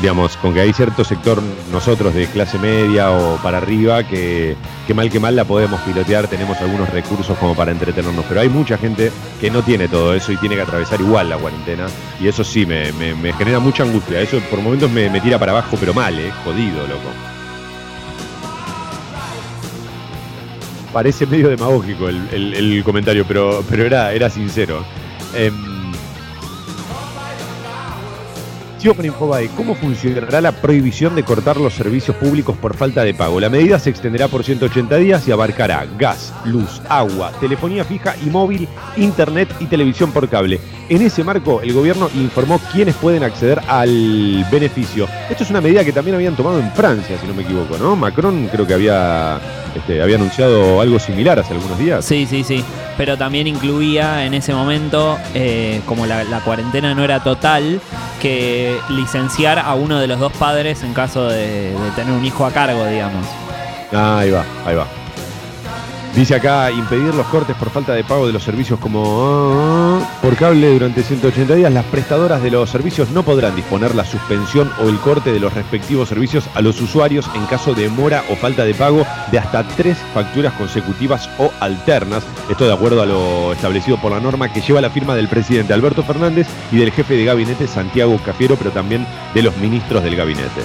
digamos, con que hay cierto sector nosotros de clase media o para arriba que, que mal que mal la podemos pilotear, tenemos algunos recursos como para entretenernos, pero hay mucha gente que no tiene todo eso y tiene que atravesar igual la cuarentena y eso sí me, me- genera mucha angustia, eso por momentos me, me tira para abajo, pero mal, ¿eh? Jodido, loco. Parece medio demagógico el, el- el comentario, pero, pero era, era sincero. Em, Con Infobae. ¿Cómo funcionará la prohibición de cortar los servicios públicos por falta de pago? La medida se extenderá por 180 días y abarcará gas, luz, agua, telefonía fija y móvil, internet y televisión por cable. En ese marco, el gobierno informó quiénes pueden acceder al beneficio. Esto es una medida que también habían tomado en Francia, si no me equivoco, ¿no? Macron creo que había, este, había anunciado algo similar hace algunos días. Sí, sí, sí. Pero también incluía en ese momento, eh, como la, la cuarentena no era total, que licenciar a uno de los dos padres en caso de, de tener un hijo a cargo, digamos. Ah, ahí va, ahí va. Dice acá, impedir los cortes por falta de pago de los servicios como ah, por cable durante 180 días. Las prestadoras de los servicios no podrán disponer la suspensión o el corte de los respectivos servicios a los usuarios en caso de demora o falta de pago de hasta tres facturas consecutivas o alternas. Esto de acuerdo a lo establecido por la norma que lleva la firma del presidente Alberto Fernández y del jefe de gabinete Santiago Cafiero, pero también de los ministros del gabinete.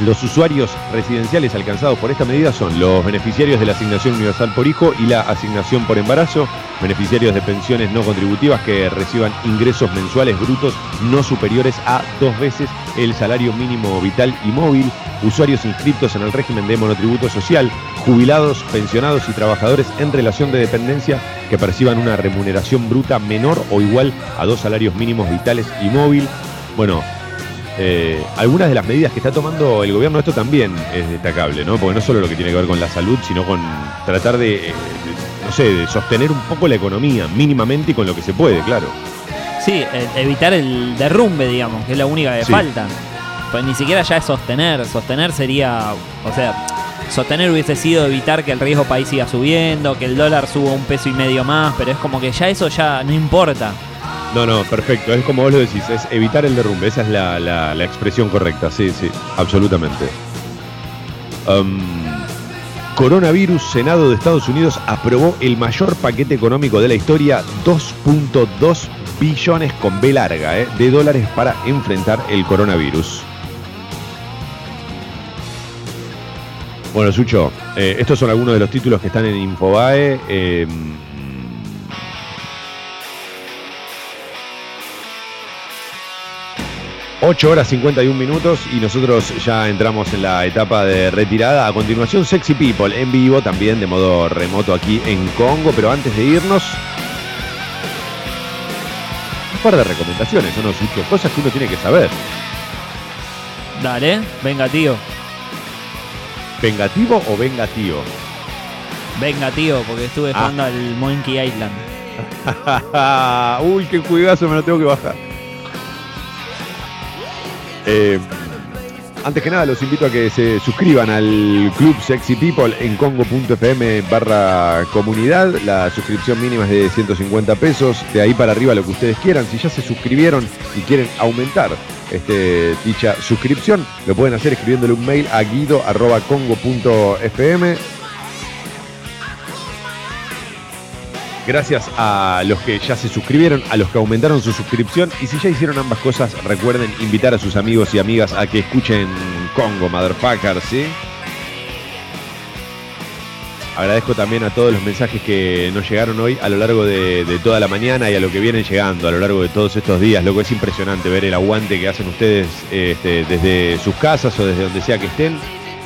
Los usuarios residenciales alcanzados por esta medida son los beneficiarios de la asignación universal por hijo y la asignación por embarazo, beneficiarios de pensiones no contributivas que reciban ingresos mensuales brutos no superiores a dos veces el salario mínimo vital y móvil, usuarios inscritos en el régimen de monotributo social, jubilados, pensionados y trabajadores en relación de dependencia que perciban una remuneración bruta menor o igual a dos salarios mínimos vitales y móvil. Bueno, eh, algunas de las medidas que está tomando el gobierno, esto también es destacable, ¿no? Porque no solo lo que tiene que ver con la salud, sino con tratar de, eh, de, no sé, de sostener un poco la economía, mínimamente y con lo que se puede, claro. Sí, e- evitar el derrumbe, digamos, que es la única que Sí. falta. Pues ni siquiera ya es sostener. Sostener sería, o sea, sostener hubiese sido evitar que el riesgo país siga subiendo, que el dólar suba un peso y medio más, pero es como que ya eso ya no importa. No, no, perfecto, es como vos lo decís, es evitar el derrumbe, esa es la, la- expresión correcta, sí, sí, absolutamente. Coronavirus, Senado de Estados Unidos aprobó el mayor paquete económico de la historia, 2.2 billones con B larga eh, de dólares para enfrentar el coronavirus. Bueno, Sucho, eh, estos son algunos de los títulos que están en Infobae. eh, 8 horas 51 minutos y nosotros ya entramos en la etapa de retirada. A continuación, Sexy People en vivo, también de modo remoto aquí en Congo. Pero antes de irnos, un par de recomendaciones, ¿o no, Sucho? Cosas que uno tiene que saber. Dale, venga, tío. ¿Vengativo o vengatío? Venga, tío, porque estuve Ah. jugando al Monkey Island. Uy, qué juegazo, me lo tengo que bajar. Eh, antes que nada, los invito a que se suscriban al Club Sexy People en congo.fm barra comunidad. La suscripción mínima es de 150 pesos. De ahí para arriba lo que ustedes quieran. Si ya se suscribieron y quieren aumentar este, dicha suscripción, lo pueden hacer escribiéndole un mail a guido.congo.fm. Gracias a los que ya se suscribieron, a los que aumentaron su suscripción. Y si ya hicieron ambas cosas, recuerden invitar a sus amigos y amigas a que escuchen Congo, Motherfucker, ¿sí? Agradezco también a todos los mensajes que nos llegaron hoy a lo largo de, toda la mañana y a lo que vienen llegando a lo largo de todos estos días. Lo que es impresionante ver el aguante que hacen ustedes este, desde sus casas o desde donde sea que estén.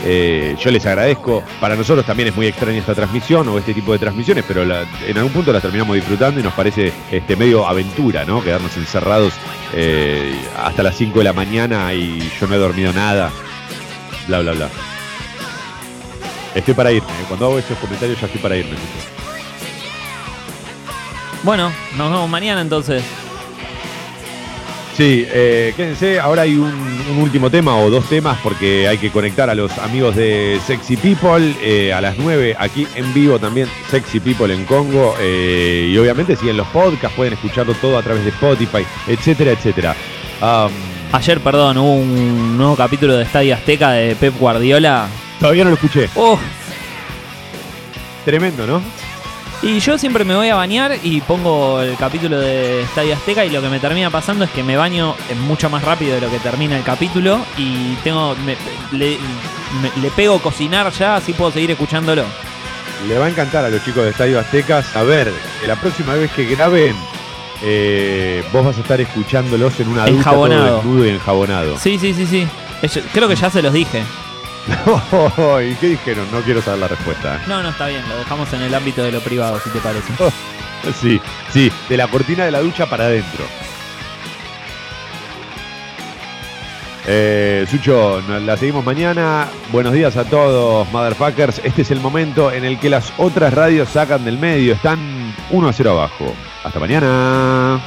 Eh, yo les agradezco. Para nosotros también es muy extraña esta transmisión o este tipo de transmisiones, pero en algún punto las terminamos disfrutando y nos parece este, medio aventura, ¿no? Quedarnos encerrados eh, hasta las 5 de la mañana y yo no he dormido nada. Bla, bla, bla. Estoy para irme. ¿eh? Cuando hago esos comentarios ya estoy para irme. Bueno, nos vemos mañana entonces. Sí, eh, quédense, ahora hay un, un último tema o dos temas porque hay que conectar a los amigos de Sexy People eh, a las 9 aquí en vivo también Sexy People en Congo eh, y obviamente siguen los podcasts, pueden escucharlo todo a través de Spotify, etcétera, etcétera. Ayer, perdón, hubo un nuevo capítulo de Estadio Azteca de Pep Guardiola. todavía no lo escuché. Oh, Tremendo, ¿no? Y yo siempre me voy a bañar y pongo el capítulo de Estadio Azteca y lo que me termina pasando es que me baño mucho más rápido de lo que termina el capítulo y tengo me- le, me- le pego cocinar ya, así puedo seguir escuchándolo. Le va a encantar a los chicos de Estadio Azteca saber que la próxima vez que graben eh, vos vas a estar escuchándolos en una ducha Enjabonado. todo desnudo y enjabonado. Sí, sí, sí, sí. Creo que ya se los dije. ¿Y qué dijeron? No quiero saber la respuesta. ¿eh? No, no, está bien, lo dejamos en el ámbito de lo privado, si te parece. Sí, sí, de la cortina de la ducha para adentro. Eh, Sucho, la seguimos mañana. Buenos días a todos, motherfuckers. Este es el momento en el que las otras radios sacan del medio. Están 1 a 0 abajo. Hasta mañana.